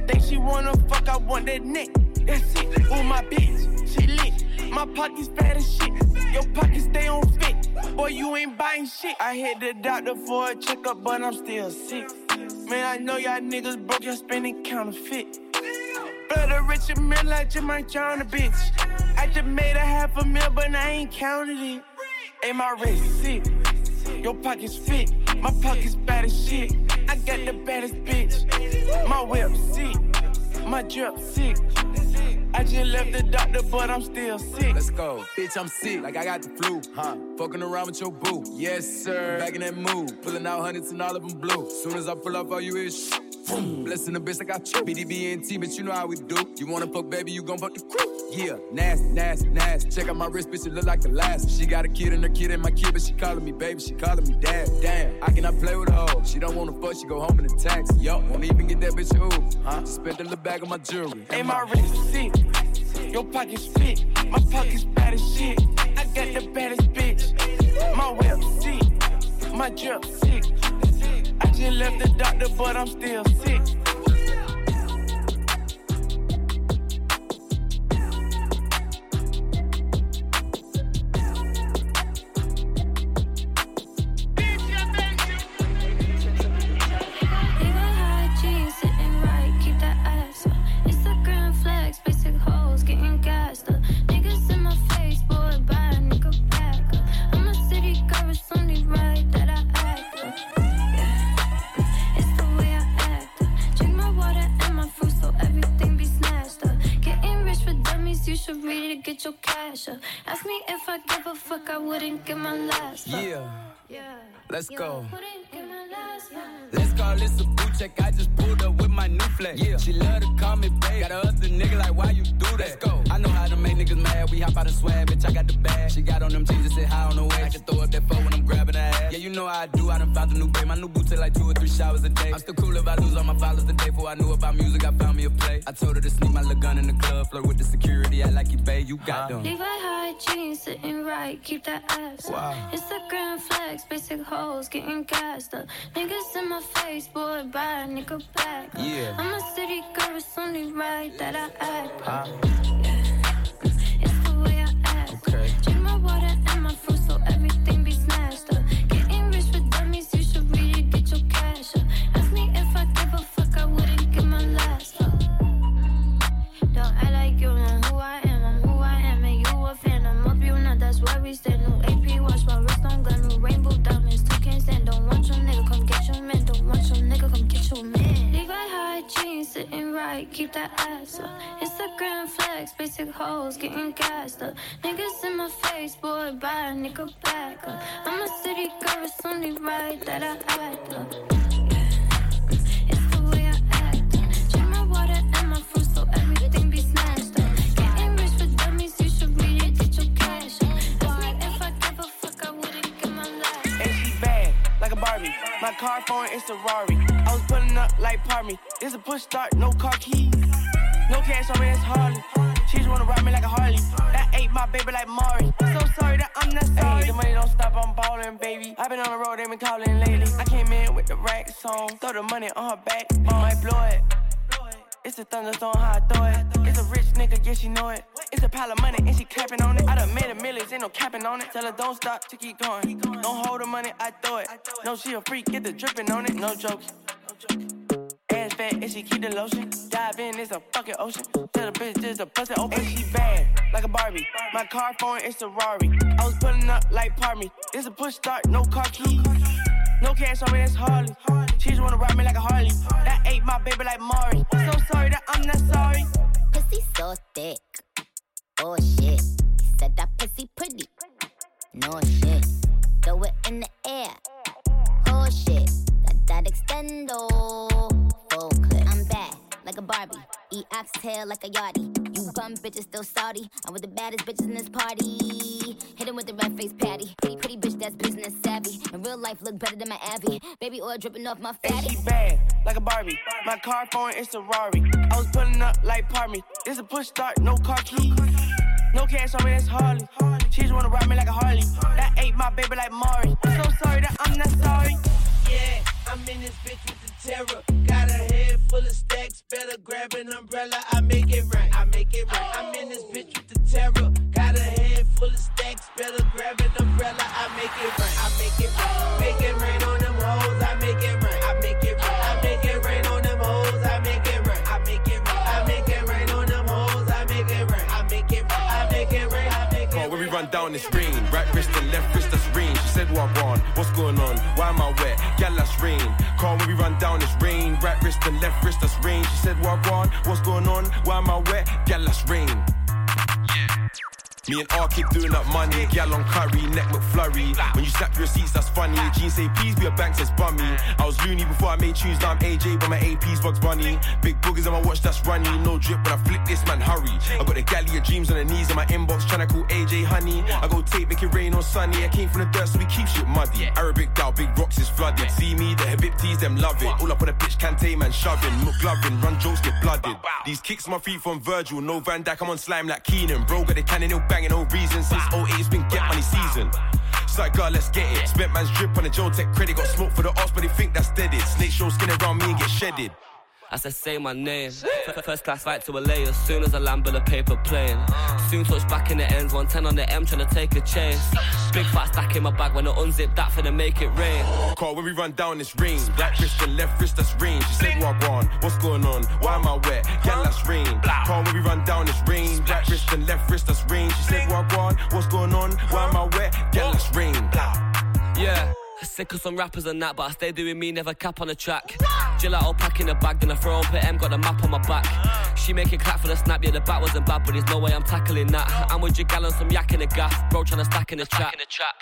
Think she wanna fuck, I want that neck. That's it. Ooh, my bitch, she lit. My pockets fat as shit. Your pockets stay on fit. Boy, you ain't buying shit. I hit the doctor for a checkup, but I'm still sick. Man, I know y'all niggas broke, y'all spending counterfeit. A rich meal like ain't trying a bitch. I just made a half a meal, but I ain't counted it. Ain't my wrist sick. Your pockets fit. My pockets bad as shit. I got the baddest bitch. My whip sick. My drip sick. I just left the doctor, but I'm still sick. Let's go. Bitch, I'm sick, like I got the flu. Huh? Fucking around with your boo. Yes, sir. Back in that mood. Pulling out hundreds and all of them blue. Soon as I pull up, all you is Boom. Blessing the bitch like I chew. BDBNT, bitch, you know how we do. You wanna fuck, baby, you gon' fuck the crew. Yeah, nasty, nasty, nasty. Check out my wrist, bitch, it look like the last. She got a kid and her kid and my kid, but she calling me baby, she calling me dad. Damn, I cannot play with her. hoe. She don't wanna fuck, she go home in a taxi. Yo, won't even get that bitch Uber. Huh? Just spent a little bag on my jewelry. Ain't my wrist sick. Your pockets fit. My pockets bad as shit. I got the baddest bitch. My whip sick. My drip sick. I just left the doctor, but I'm still sick. Read it, get your cash up. Ask me if I give a fuck, I wouldn't give my last up. Yeah, Yeah. let's go. Wouldn't give my last up. Let's call this a boot check. I just pulled up with my new flex. Yeah. She love to call me babe. Got a other nigga like, why you do that? Let's go. I know how to make niggas mad. We hop out and swag, bitch. I got the bag. She got on them jeans and sit high on the way. I can throw up that phone when I'm grabbing her ass. Yeah, you know how I do. I done found a new babe. My new boots take like two or three showers a day. I'm still cool if I lose all my followers the day before I knew about music. I found me a play. I told her to sneak my little gun in the club. Flirt with the security. I like you, babe. You got them. High jeans sitting right, keep that ass up. Wow. Instagram flex, basic hoes getting gassed up. Niggas in my face, boy, buy a nigga back up. Yeah. I'm a city girl, it's only right that I act up. Huh? Sitting right, keep that ass up. Instagram flex, basic hoes getting gassed up. Niggas in my face, boy, buy a nigga back up. I'm a city girl, it's only right that I act up. My car phone is a Rari. I was pulling up like Parmy. It's a push start, no car keys. No cash on me, it's Harley. She just wanna ride me like a Harley. That ate my baby like Mari. So sorry that I'm not sorry. the money don't stop, I'm ballin', baby. i been on the road, they been calling lately. I came in with the racks on. Throw the money on her back, might blow it. It's a thunderstorm, how I throw it. It's a rich nigga, yeah, she know it. It's a pile of money and she clapping on it. I done made a millions, ain't no capping on it. Tell her don't stop, to keep going. Don't hold the money, I throw it. No, she a freak, get the dripping on it. No jokes. Ass fat and she keep the lotion. Dive in, it's a fucking ocean. Tell the bitch just a bust it open. And she bad, like a Barbie. My car phone a Rari. I was pulling up like Parmy. It's a push start, no car keys. No cash on me, that's Harley. She just wanna ride me like a Harley. That ate my baby like Mari. So sorry that I'm not sorry. Pussy so thick. Oh shit. Said that pussy pretty. No shit. Throw it in the air. Oh shit. Got that extendo. Oh. Full clip. I'm bad, like a Barbie. Eat oxtail like a yardie. You bum bitches still salty. I'm with the baddest bitches in this party. Hit him with the red face patty. Life, look better than my Abby. Baby oil dripping off my fatty. And fatty. she bad, like a Barbie. My car phone is a Rari. I was pulling up like Parmy. It's a push start, no car keys. No cash on me, that's Harley. She just wanna ride me like a Harley. That ate my baby like Mari. So sorry that I'm not sorry. Yeah, I'm in this bitch with the terror. Got a head full of stacks, better grab an umbrella. I make it right, I make it right. I'm in this bitch with the terror. Got a head full of stacks, better grab an umbrella. I make it right, I make it right. Make it rain on them hoes, I make it right, I make it right. I make it rain on them hoes, I make it right, I make it right. I make it rain on them hoes, I make it right, I make it right. I make it rain, I make it Oh, when we run down this rain, right wrist and left wrist, that's rain. Said, What on? What's going on? Why am I wet? Gal, that's rain. Call when we run down this rain, right wrist and left wrist, that's rain. She said, What on? What's going on? Why am I wet? Gal, that's rain. Me and R keep doing up money. Gal on curry, neck McFlurry. When you snap your receipts, that's funny. Jeans say, please be a bank, says bummy. I was loony before I made tunes, now I'm AJ, but my AP's Bugs Bunny. Big boogers on my watch, that's runny. No drip but I flick this, man, hurry. I got the galley of dreams on the knees in my inbox, tryna call AJ honey. I go tape, make it rain on sunny. I came from the dirt, so we keep shit muddy. Arabic down, big rocks is flooded. See me, the Habibtis, them love it. All up on the pitch, Kante, man, shoving. McGlovin, run jokes, get blooded. These kicks my feet from Virgil, no Van Dijk, I'm on slime like Keenan. Bro, got the cannon, no banging, no reason. Since 08, it's been get money season. It's like, God, let's get it. Spent man's drip on the Joe Tech credit. Got smoke for the odds, but they think that's dead. It. Snake show skin around me and get shedded. I said, say my name. First class fight to a lay as soon as I land with a paper plane. Soon touch back in the ends, 110 on the M, trying to take a chase. Big fat stack in my bag when I unzip that for finna make it rain. Call when we run down this rain. Right wrist and left wrist, that's rain. She said, What on? What's going on? Why am I wet? Gal, that's rain. Call when we run down this rain. Right wrist and left wrist, that's rain. She said, What on? What's going on? Why am I wet? Gal, that's rain. Yeah. Sick of some rappers and that, but I stay doing me, never cap on the track. Gelato pack in the bag, then I throw up at M, got the map on my back. She make it clap for the snap, yeah, the bat wasn't bad, but there's no way I'm tackling that. I'm with your gal on some yak in the gaff, bro trying to stack in the trap.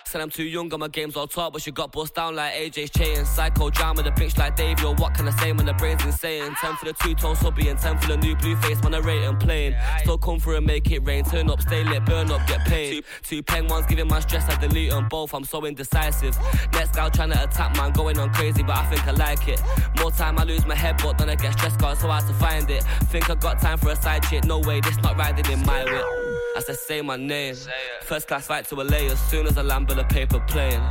Said I'm too young, got my games all top, but she got bust down like AJ's chain. Psycho drama, the bitch like Dave, yo, what can I say when the brain's insane? 10 for the two tone subby and 10 for the new blue face, man, I rate and plain. Still come through and make it rain, turn up, stay lit, burn up, get paid. Two, two pen ones giving my stress, I delete them both, I'm so indecisive. Next gal trying to attack, man, going on crazy, but I think I like it. More time I lose my head, but then I get stressed, cause so hard to find it. Think I got time for a side chick, no way, this not riding in my whip. I said, say my name. First class fight to a lay as soon as I land with a paper plane.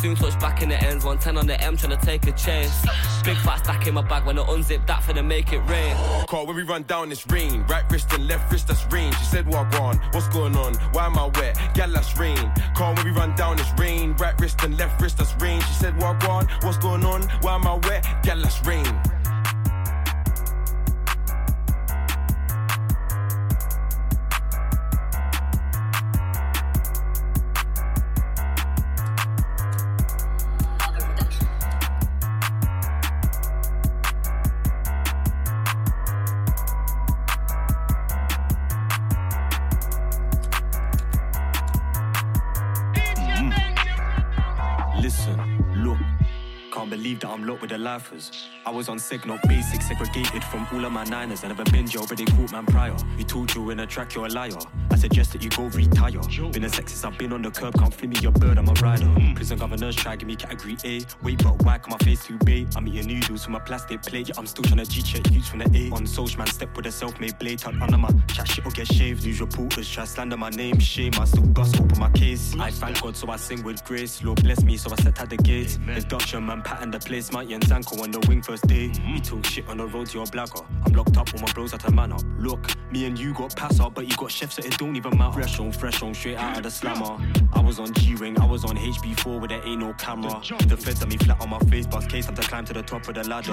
Soon touch back in the ends, 110 on the M, trying to take a chase. Big fat stack in my bag when I unzip that for finna make it rain. Call when we run down this rain. Right wrist and left wrist, that's rain. She said, What on? What's going on? Why am I wet? Gal, that's rain. Call when we run down this rain. Right wrist and left wrist, that's rain. She said, What on? What's going on? Why am I wet? Gal, that's rain. Lifers. I was on signal basic, segregated from all of my niners. I never been jail, but they caught man prior. You told you in a track, you're a liar. Suggest that you go retire. Been a sexist, I've been on the curb, can't flip me your bird, I'm a rider. Hmm. Prison governors try give me category A. Wait, but why can my face too big? I'm eating noodles from a plastic plate, yeah, I'm still trying to G check youths from the A. On social man, step with a self made blade, tucked under my chat shit or get shaved. News reporters try slander my name, shame, I still bust open my case. I thank God, so I sing with grace. Lord bless me, so I set at the gates. Introduction, man, pattern the place, my Yen Zanko on the wing first day. Mm-hmm. We talk shit on the road to your blagger. I'm locked up, all my bros at a man up. Look, me and you got pass up, but you got chefs that it don't don't even matter. Fresh on, fresh on, straight out of the slammer. I was on G-Wing, I was on HB4 where there ain't no camera. The feds on me flat on my face, bust case, I'm to climb to the top of the ladder.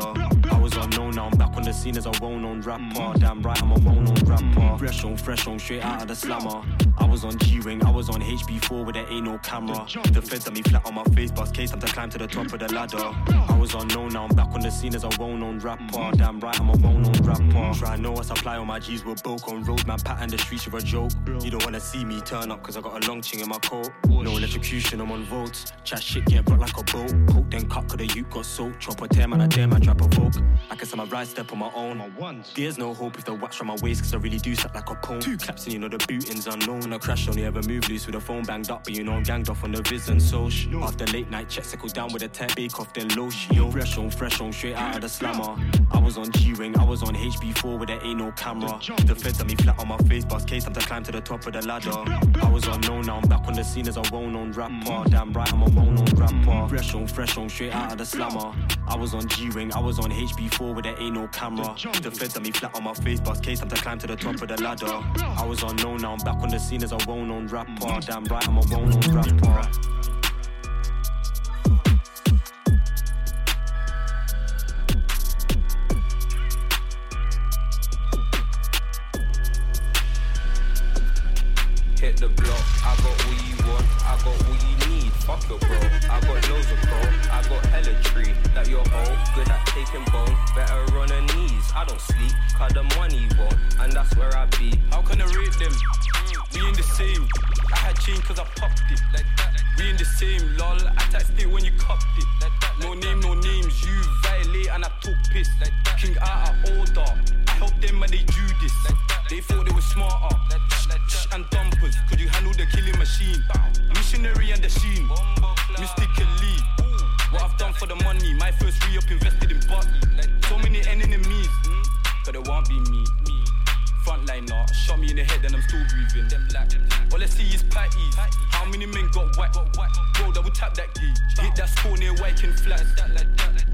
I was unknown, now I'm back on the scene as a well-known rapper. Damn right, I'm a well-known rapper. Fresh on, fresh on, straight out of the slammer. I was on G-Wing, I was on HB4 where there ain't no camera. The feds on me flat on my face, bust case, I'm to climb to the top of the ladder. I was unknown, now I'm back on the scene as a well-known rapper. Damn right, I'm a well-known rapper. Try know I supply all my G's with bulk on road, man, pattern the streets with a joke. You don't wanna see me turn up, cause I got a long ching in my coat. No electrocution, I'm on volts. Chat shit, get brought like a boat. Coke then cut, cause the youth got soaked. Chop a tear, man, I dare, man, trap a vogue. I guess I'm a ride step on my own. There's no hope if the wax from my waist, cause I really do suck like a pole. Two claps and you know the booting's unknown. I crash only ever move loose with a phone banged up, but you know I'm ganged off on the viz and social. After late night check, settle down with a tech bake off, then low Yo, fresh on, fresh on, straight out of the slammer. I was on G-Wing, I was on HB4 where there ain't no camera. The feds on me flat on my face, bust case, I'm to climb to the top of the ladder. I was unknown, now I'm back on the scene as a well-known rapper. Damn right, I'm a well-known rapper. Fresh on, fresh on, straight out of the slammer. I was on G-Wing, I was on HB4 where there ain't no camera. The feds on me flat on my face, bust case, I'm to climb to the top of the ladder. I was unknown, now I'm back on the scene as a well-known rapper. Damn right, I'm a well-known rapper. Hit the block, I got what you want, I got what you need. Fuck it, bro. I got loads of pro, I got hella tree. That your hoe, good at taking bone. Better on her knees. I don't sleep, cause the money won't, and that's where I be. How can I rate them? Same. I had change cause I popped it. Like that. We in the same, lol. I text it when you copped it. Like that. No name, no names. You violate and I took piss. Like that. King out of order. I helped them when they do this. Like that. They thought they were smarter. Like that. Like that. And dumpers. Could you handle the killing machine? Missionary and the sheen. Mystically. What I've done for the money. My first re up invested in Bucky. So many enemies. Hmm? But it won't be me. me. Frontliner, shot me in the head and I'm still breathing. Them like, all I see is patties. How many men got whacked? Bro, double tap that key. Hit that score near Wyking flat.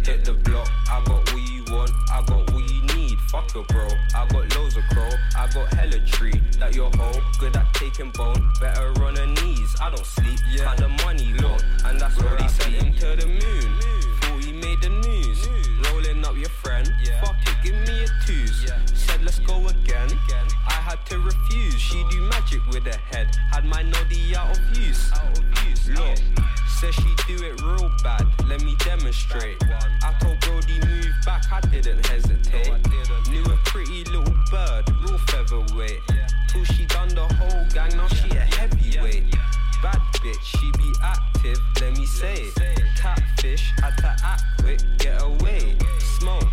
Hit the block, I got what you want, I got what you need. Fuck it, bro. I got loads of crow, I got hella tree. That your hoe, good at taking bone. Better on her knees. I don't sleep, yeah. Had the money low, and that's what he sent him to the moon. Thought he made the news. Rolling up your friend, fuck it, give me a twos. Said let's go again. I had to refuse. She do magic with her head. Had my noddy out of use. Look, says she do it real bad. Let me demonstrate. I told Brody move back. I didn't hesitate. Knew a pretty little bird, real featherweight. Till she done the whole gang. Now she a heavyweight. Bad bitch, she be active. Let me say it. Catfish, had to act quick, get away. Smoke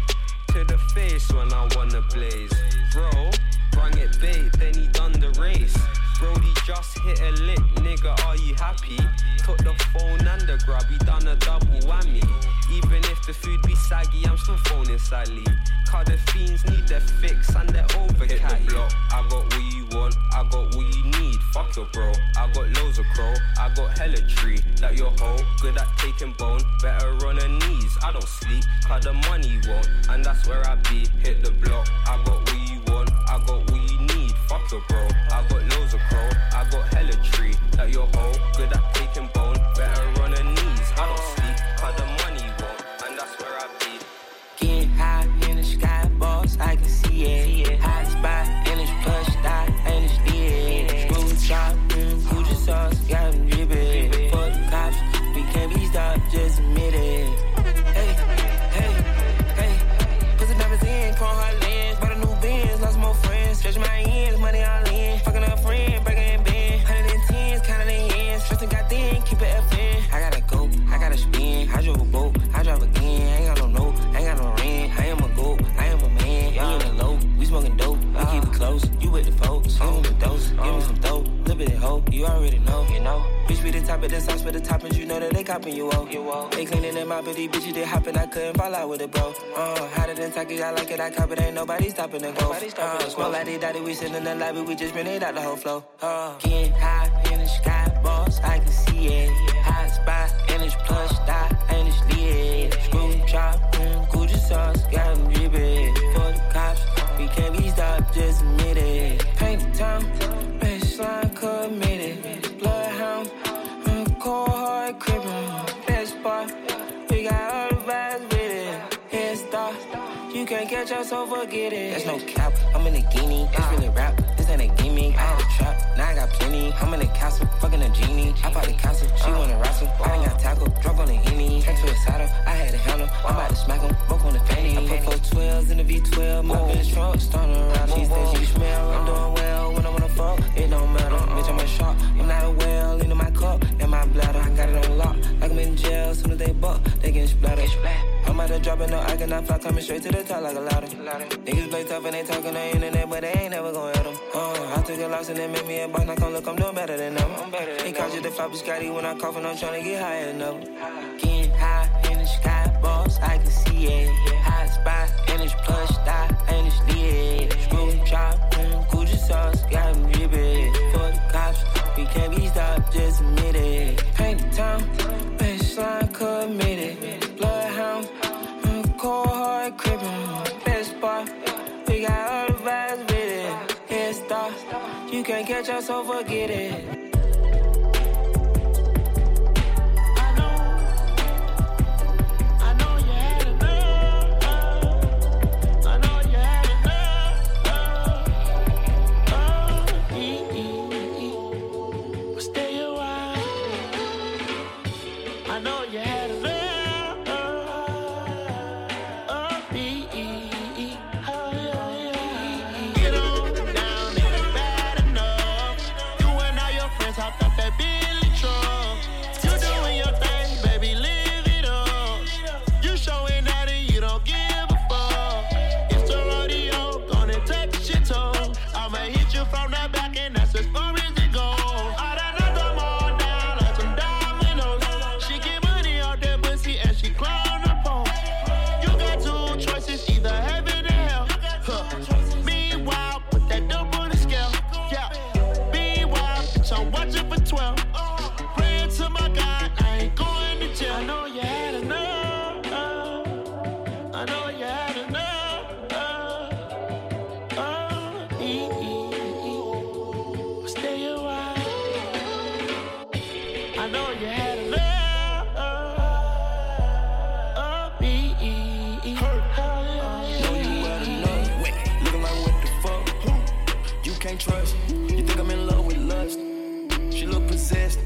to the face when I wanna blaze. Bro, bring it bait, then he done the race. Brody just hit a lick, nigga, are you happy? Took the phone and the grub, he done a double whammy. Even if the food be saggy, I'm still phoning Sally. Cause the fiends need their fix and they're over Hit the block, I got what you want, I got what you need. Fuck your bro, I got loads of crow, I got hella tree. That your hoe, good at taking bone, better on her knees. I don't sleep, cause the money won't, and that's where I be. Hit the block, I got what you want, I got what you need. Fuck your bro, I got I got hella tree. That your hoe, good at taking with the folks. Give me the dose, give me some dope. Little bit of hope, you already know, you know. Bitch be the top of the sauce for the toppings, you know that they copping you off. You off. They cleaning them out, but these bitches they hopping. I couldn't fall out with it, bro. Uh, hotter than Taki, I like it, I cop it. Ain't nobody stopping the go. Uh, smoke like they daddy, we sitting in the lobby, we just rented out the whole flow. Uh, getting high in the sky, boss, I can see it. Hot spot, and it's plush dot, and it's lit. Screw chop, mm, Gucci sauce, got them dripping. For the cops, we can't be just admit it. Us, so forget it. There's no cap, I'm in a guinea. It's really rap, this ain't a gimme. I had a trap, now I got plenty. I'm in a castle, fucking a genie. I bought the castle, she wanna wrestle. I ain't got tackle, drunk on the henny. Turned to a saddle, I had a handle. I'm about to smack him, broke on the fanny. I put four 12s in the V12, my bitch trunk, starting around. She said she smell, I'm doing well when I wanna fuck. It don't matter, bitch, I'm a shark. I'm not a whale, into my cup, and my bladder. I got it on lock, I'm in jail. Soon as they buck, they get splattered. I'm out of dropping, no, I cannot fly, coming straight to the top like a ladder. Niggas play tough and they talking on the internet, but they ain't never gonna hit them. Uh, I took a loss and they made me a boss, now come look, I'm doing better than them. I'm better He called you the flop Scotty when I cough and I'm trying to get higher than ever. Getting high in the sky, boss, I can see it. High spot, and it's plush, die, and it's lit. Screw drop, mm, Gucci sauce, got me dripping. For the cops, we can't be stopped, just admit it. Paint the town, baseline committed. Bloodhound, mm, cold hard crippin'. Best spot, we got all the vibes with it. Head start, you can't catch us, so forget it. Can't trust. You think I'm in love with lust? She look possessed.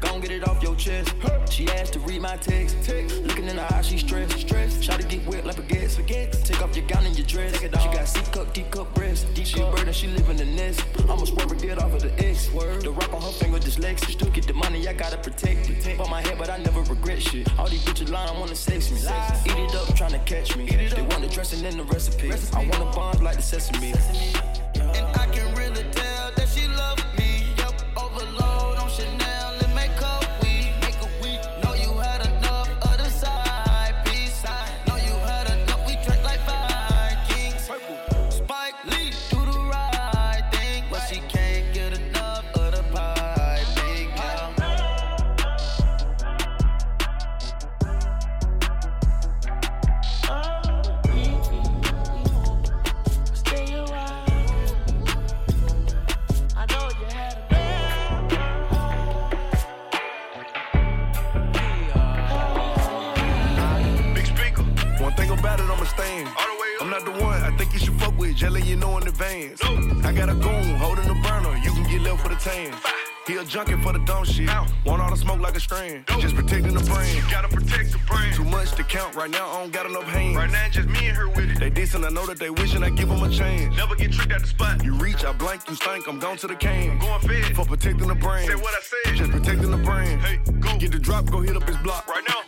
Gon' get it off your chest. She asked to read my text. Looking in her eyes, she stressed. Stressed. Try to get wet like a baguettes. Take off your gown and your dress. She got C cup, D cup breasts. She a bird and she live in the nest. I'ma swerve get off of the X. Word. The rock on her finger dyslexic. Still get the money, I gotta protect it. Bought my head, but I never regret shit. All these bitches lying, I wanna sex me. Eat it up, trying to catch me. They want the dressing in the recipe. I wanna bond like the sesame. I know that they wishing I give them a chance. Never get tricked at the spot. You reach, I blank, you stink, I'm gone to the can. going fed. For protecting the brand. Say what I said. Just protecting the brand. Hey, go. Get the drop, go hit up his block.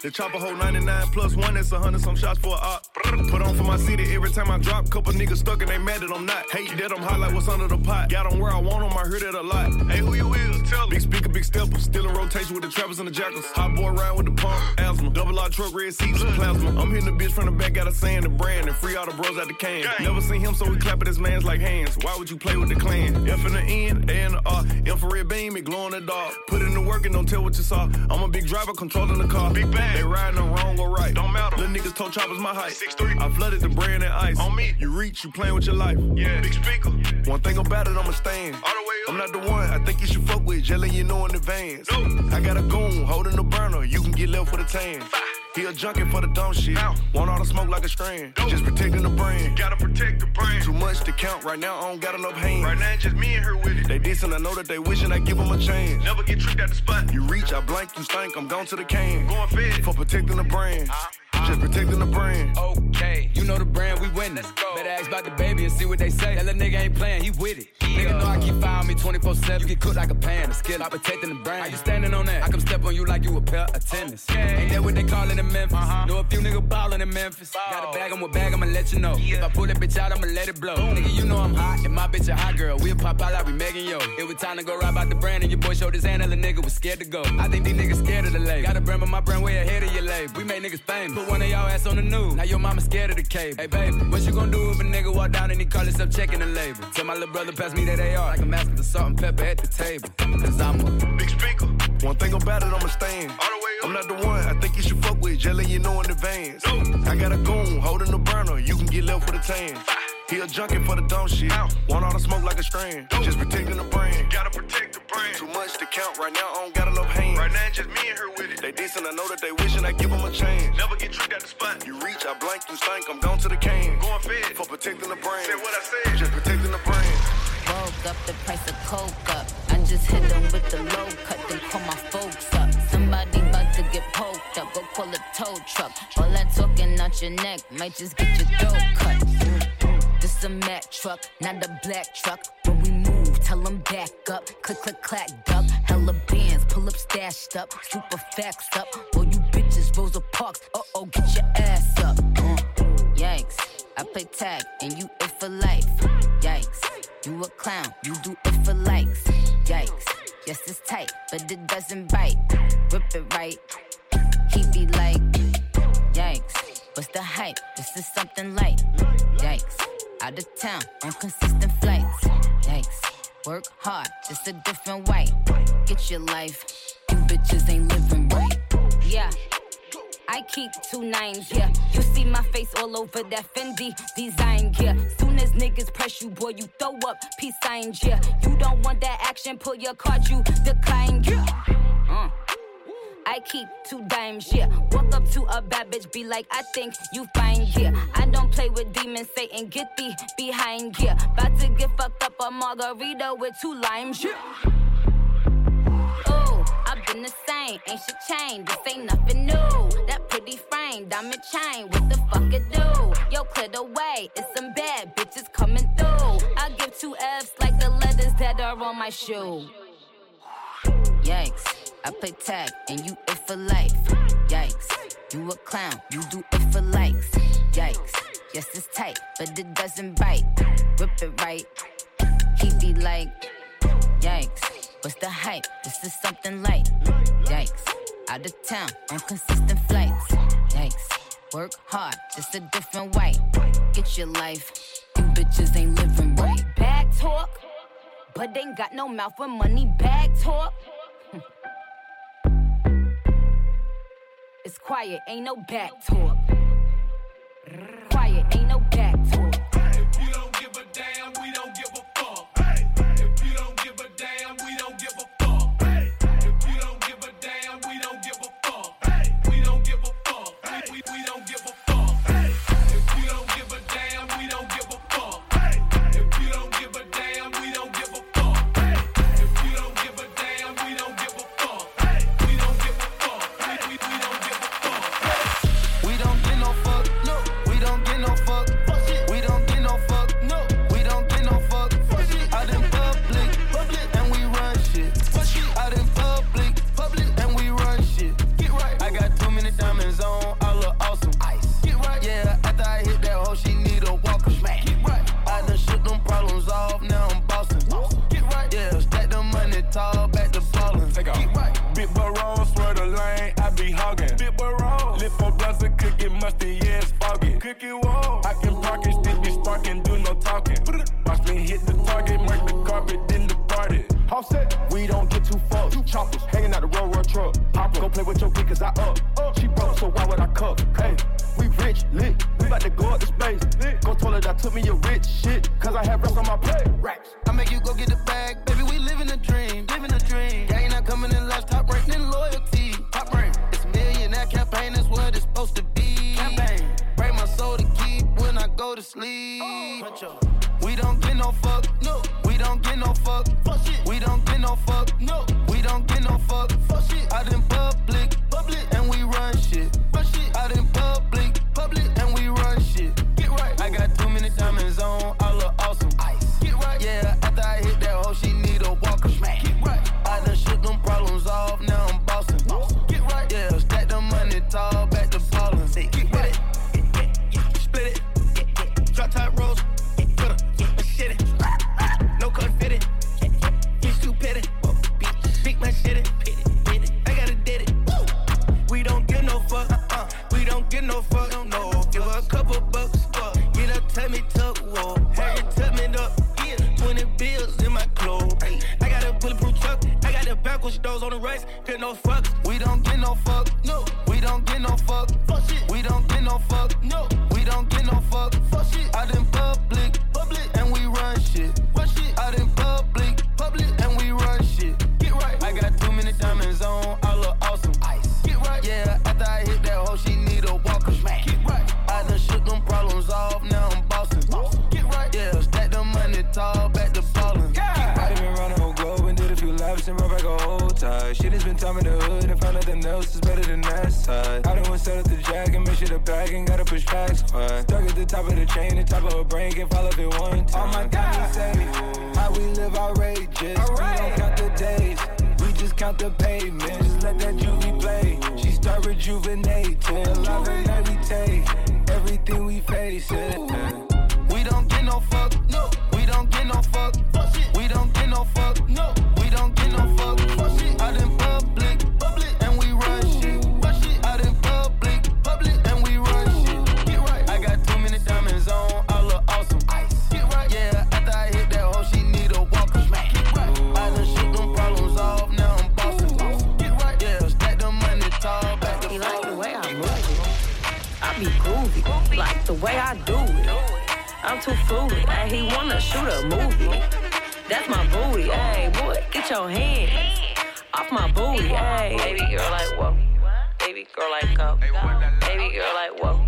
The chopper hold 99 plus one, that's a hundred some shots for a op. Put on for my city every time I drop. Couple niggas stuck and they mad that I'm not. Hate that I'm hot like what's under the pot. Got on where I want them, I heard it a lot. Hey, who you is? Tell me. Big speaker, big stepper. Still in rotation with the trappers and the jackals. Hot boy round with the pump. Asthma. Double R truck, red seats, plasma. I'm hitting the bitch from the back, got a saying the brand and free all the bros out the can. Never seen him, so we clapping his mans like hands. Why would you play with the clan? F in the N, A in the R. Infrared beam, it glow in the dark. Put in the work and don't tell what you saw. I'm a big driver controlling the car. Big bang. They riding the wrong or right. Don't matter. Little niggas told choppers my height. Six three. I flooded the brand and ice. On me. You reach, you playing with your life. Yeah. Big speaker. One thing about it, I'ma stand. All the way up. I'm not the one I think you should fuck with, letting you know in advance. No. I got a goon holding the burner, you can get left with a tan. He a junkie for the dumb shit. Want all the smoke like a strand. Just protecting the brand. Gotta protect the brand. Too much to count. Right now, I don't got enough hands. Right now, it's just me and her with it. They decent, I know that they wishing I give them a chance. Never get tricked at the spot. You reach, I blank, you stink, I'm gone to the can. Going fed. For protecting the brand. Uh-huh. Just protecting the brand. Okay, you know the brand, we winning. Better ask about the baby and see what they say. That little nigga ain't playing, he with it. Nigga know I keep firing me 24 7. You get cooked like a pan, a skill, I protecting the brand. How you standing on that? I come step on you like you a pair of tennis. Ain't that what they callin' in Memphis? Uh-huh. Know a few niggas ballin' in Memphis. Got a bag, I'm a bag, I'ma let you know. If I pull that bitch out, I'ma let it blow. Nigga, you know I'm hot, and my bitch a hot girl. We'll pop out like we Megan Yo. It was time to go ride out the brand, and your boy showed his hand, and the nigga was scared to go. I think these niggas scared of the label. Got a brand, but my brand way ahead of your label. We make niggas famous. Put one of y'all ass on the news. Now your mama scared of the cable. Hey, baby, what you gonna do if a nigga walk down and he call himself checking the label? Tell my little brother pass me that AR like I'm asking for salt and pepper at the table. Cause I'm a big speaker. One thing about it, I'ma stand. I'm not the one I think you should fuck with, just you know in advance. I got a goon holding the burner, you can get left with a tan. He a junkie for the dumb shit. Want all the smoke like a strand. Just protecting the brand. Gotta protect the brand. Too much to count right now, I don't got enough hands. Right now, just me and her with it. They decent, I know that they wishing I give them a chance. Never get tricked at the spot. You reach, I blank, you stink, I'm gone to the can. Going fed. For protecting the brand. Say what I said. Just protecting the brand. Woke up the price of coke up. I just hit them with the low cut, then call my folks up. Somebody about to get poked up, go call a tow truck. All that talking out your neck might just get your throat cut. This a Mack truck, not a black truck. When we move, tell them back up. Click, click, clack, duck. Hella bands, pull up, stashed up. Super facts up. All you bitches, Rosa Parks. Uh oh, get your ass up. Uh, yikes. I play tag and you it for life. Yikes. You a clown, you do it for likes. Yikes. Yes, it's tight, but it doesn't bite. Rip it right. He be like, yikes. What's the hype? This is something light. Yikes out of town on consistent flights. Yikes, work hard, just a different way. Get your life, you bitches ain't living right. Yeah. I keep two nines, yeah. You see my face all over that Fendi design, yeah. Soon as niggas press you, boy, you throw up peace signs, yeah. You don't want that action, pull your card, you decline, yeah. Uh. I keep two dimes, yeah. Walk up to a bad bitch, be like, I think you fine, yeah. I don't play with demons, Satan, get thee behind, yeah. About to get fucked up a margarita with two limes, yeah. I've been the same, ain't shit changed, this ain't nothing new. That pretty frame, diamond chain, what the fuck it do? Yo, clear the way, it's some bad bitches coming through. I give two F's like the letters that are on my shoe. Yikes. I play tag and you it for life. Yikes. You a clown, you do it for likes. Yikes. Yes, it's tight, but it doesn't bite. Rip it right. He be like, Yikes. What's the hype? This is something light. Yikes. Out of town on consistent flights. Yikes. Work hard, just a different way. Get your life. You bitches ain't living right. Bag talk, but they ain't got no mouth for money. Bag talk. It's quiet, ain't no back talk. A brain can fall if it one time. All my diamonds say how we live outrageous. We don't count the days, we just count the pavement. Just let that juvie play. She start rejuvenate till love and night we take everything we face. It. We don't get no fuck. No. We don't get no fuck. We don't get no fuck. No. I'm too fruity, and he wanna shoot a movie. That's my booty, hey boy, get your hands off my booty, hey. Baby girl like whoa, baby girl like go, baby girl like whoa,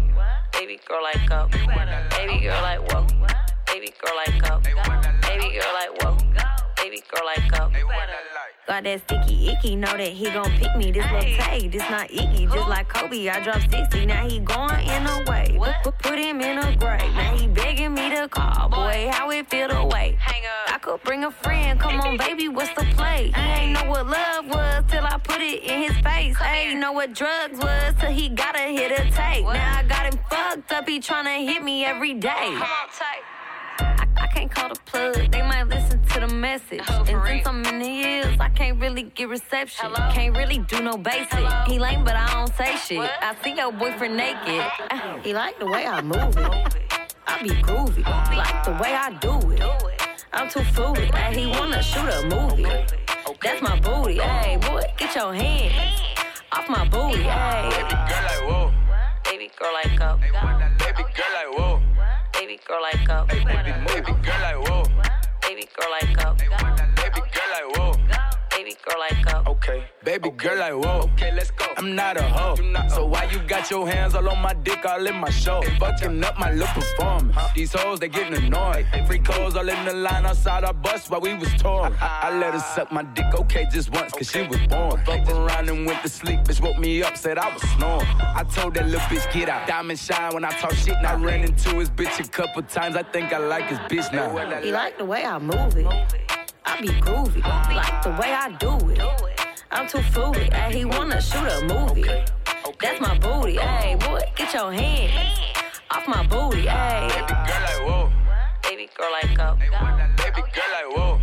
baby girl like go, baby girl like whoa, baby girl like go, baby girl like whoa, baby girl like go. Got that sticky icky, know that he gon' pick me. This little Tay, this not icky. Just like Kobe, I dropped 60. Now he going in a way. Put, him in a grave. Now he begging me to call. Boy, how it feel to wait. Hang up. I could bring a friend. Come on, baby, what's the play? He ain't know what love was till I put it in his face. Ain't know what drugs was till he gotta hit a tape. Now I got him fucked up. He tryna hit me every day. I, I can't call the plug, they might listen to the message. and since I'm in the years, I can't really get reception. Can't really do no basic. He lame, but I don't say shit. I see your boyfriend naked. *laughs* He like the way I move it. I be groovy, like the way I do it. I'm too fruity, and he wanna shoot a movie. That's my booty, hey boy, get your hands off my booty, hey. Baby girl like whoa. Baby girl like go. Baby girl like whoa. Baby girl like go. Baby, baby girl like whoa. Baby girl like go. Baby girl like whoa. Baby girl like go. Okay. Baby girl I whoa. Okay, let's go. I'm not a hoe. So why you got your hands all on my dick, all in my show? Fucking up my little performance. These hoes, they getting annoyed. Free clothes all in the line outside our bus while we was torn. I let her suck my dick, okay, just once, cause she was born. Fuck around and went to sleep. Bitch woke me up, said I was snoring. I told that little bitch, get out. Diamond shine when I talk shit, and I ran into his bitch a couple times. I think I like his bitch now. He like the way I move it. I be groovy, like the way I do it. I'm too fruity, and he wanna shoot a movie. That's my booty, hey boy, get your hands off my booty, hey. Baby girl like whoa. Baby girl like go. Baby girl like whoa.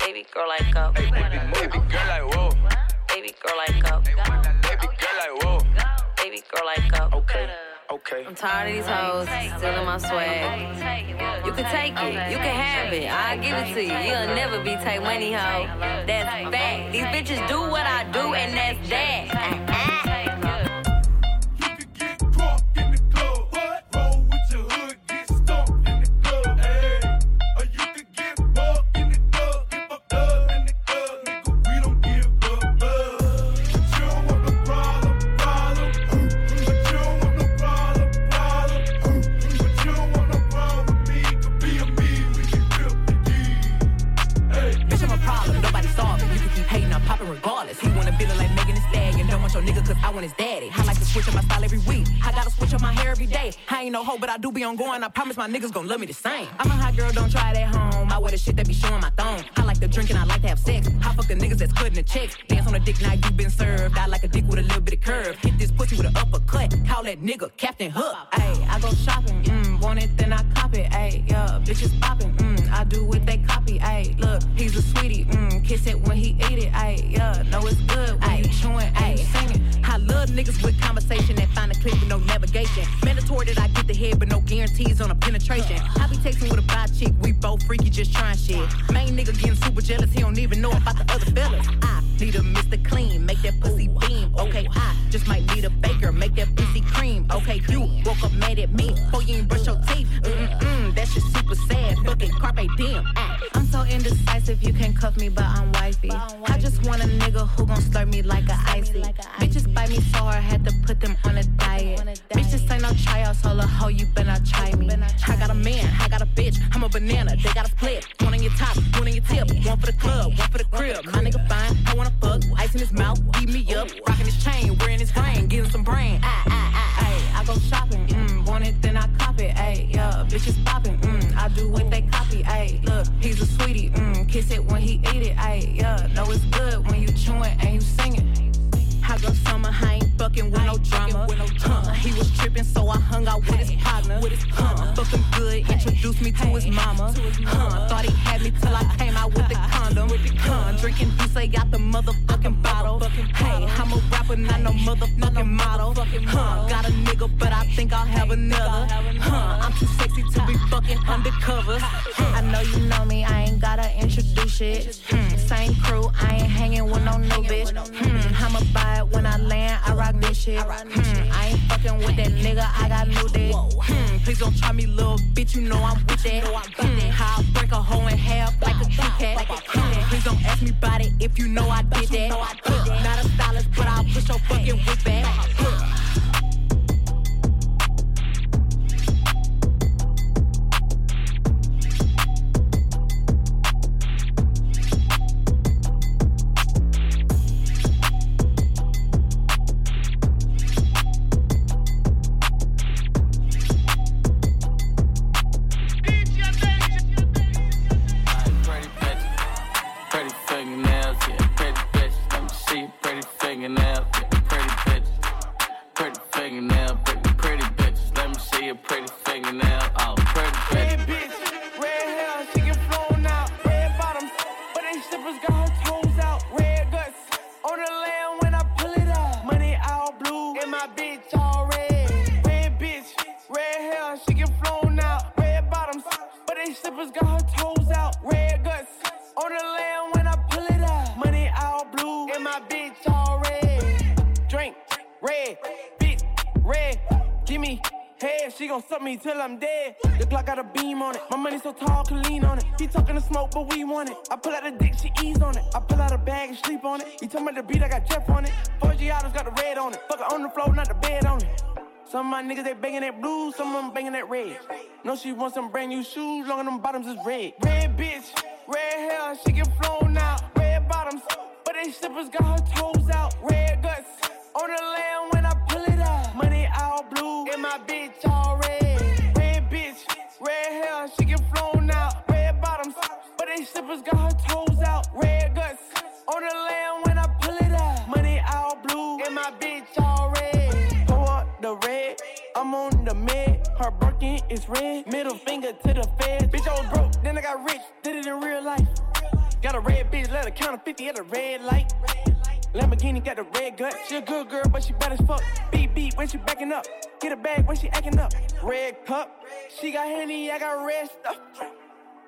Baby girl like go. Baby, baby girl like whoa. Baby girl like go. Baby girl like whoa. Baby girl like go. Okay. Okay. I'm tired of these hoes stealing my swag. You can take it, you can have it. I'll give it to you. You'll never be take money, hoe. That's fact. These bitches do what I do, and that's that. Do be on going. I promise my niggas gon' love me the same. I'm a hot girl, don't try it at home. I wear the shit that be showing my thong. I like to drink and I like to have sex. I fuck the niggas that's cutting the checks. Dance on a dick, now you been served. I like a dick with a little bit of curve. Hit this pussy with an uppercut. Call that nigga Captain Hook. Ayy, I go shopping. Mm, want it, then I cop it. Ayy, yeah, bitches popping. Mm, I do what they copy. Ayy, look, he's a sweetie. Mm, kiss it when he eat it. Ayy, yeah, know it's good when you chewing. Ayy, singing. I love niggas with conversation that find a clip with no navigation. Mandatory that I get the head, but no guarantees on a penetration. I be texting with a bi chick, we both freaky, just trying shit. Main nigga getting super jealous, he don't even know about the other fellas. I need a Mr. Clean, make that pussy beam. Okay, I just might need a baker, make that pussy cream. Okay, you woke up mad at me, before you ain't brush your teeth. Mm-mm, that shit super sad. Fucking carpe diem. Ah. I'm so indecisive, you can cuff me, but I'm wifey. I just want a nigga who gon' slurp me like a icy. Bitches bite me so hard, I had to put them on a diet. Bitches ain't no tryouts, hold a hoe, you better try me. I got a man, I got a bitch, I'm a banana, they got a split. One on your top, one on your tip, one for the club, one for the crib. My nigga fine, I wanna fuck, ice in his mouth, beat me up, rocking his chain, wearing his ring, getting some brain. Ah, ah, ayy, I go shopping, mm, want it, then I cop it, ayy, yeah, bitches popping, mm, I do what they copy, ayy, look, he's a sweetie, mm, kiss it when he eat it, ayy, yeah, know it's good when you chewing and you singing. I summer, I ain't fucking with no drama. Huh, he was tripping, so I hung out with his partner. with Huh, fuck him good, introduced me to his mama. Huh, thought he had me till I *laughs* came out with the condom. Huh, drinking D'ussé out the motherfucking bottle. Hey, I'm a rapper, not no motherfucking model. Huh, got a nigga, but I think I'll have another. Huh, I'm too sexy to be *laughs* fucking undercover. I know you know me, I ain't gotta introduce shit. Hmm, same crew, I ain't hanging with no new bitch. Hmm, I'ma buy it when I land, I rock this shit. Hmm, I ain't fucking with that nigga, I got new dick. Hmm, please don't try me, little bitch, you know I'm with that. Hmm, how I break a hoe in half like a Kit Kat. Hmm, please don't ask me about it if you know I did that. Not a stylist, but I'll push your fucking whip back. Till I'm dead. The Glock got a beam on it. My money so tall, can lean on it. He talking to smoke, but we want it. I pull out the dick, she ease on it. I pull out a bag and sleep on it. He talking about the beat, I got Jeff on it. 4G autos got the red on it. Fuck on the floor, not the bed on it. Some of my niggas, they banging that blue, some of them banging that red. No, she wants some brand new shoes, long as them bottoms is red. Red bitch, red hair, she get flown out. Red bottoms, but they slippers got her toes out. Red guts, on the land when I pull it out. Money all blue, and my bitch all red. Red hair, she get flown out. Red bottoms, but they slippers got her toes out. Red guts, on the land when I pull it out. Money all blue, and my bitch all red. Pour up the red, I'm on the med. Her Birkin is red. Middle finger to the feds. Bitch, I was broke, then I got rich. Did it in real life. Got a red bitch, let her count to 50 at a red light. Lamborghini got the red gut. She a good girl, but she bad as fuck. Beep beep when she backing up. Get a bag when she acting up. Red cup. She got henny, I got red stuff.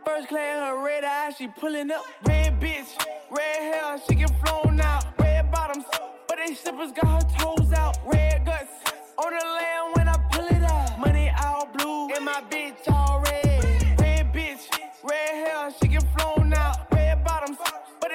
First class, her red eyes, she pulling up. Red bitch, red hair, she get flown out. Red bottoms, but they slippers got her toes out. Red guts on the land when I pull it out. Money all blue and my bitch all red. Red bitch, red hair, she get flown out.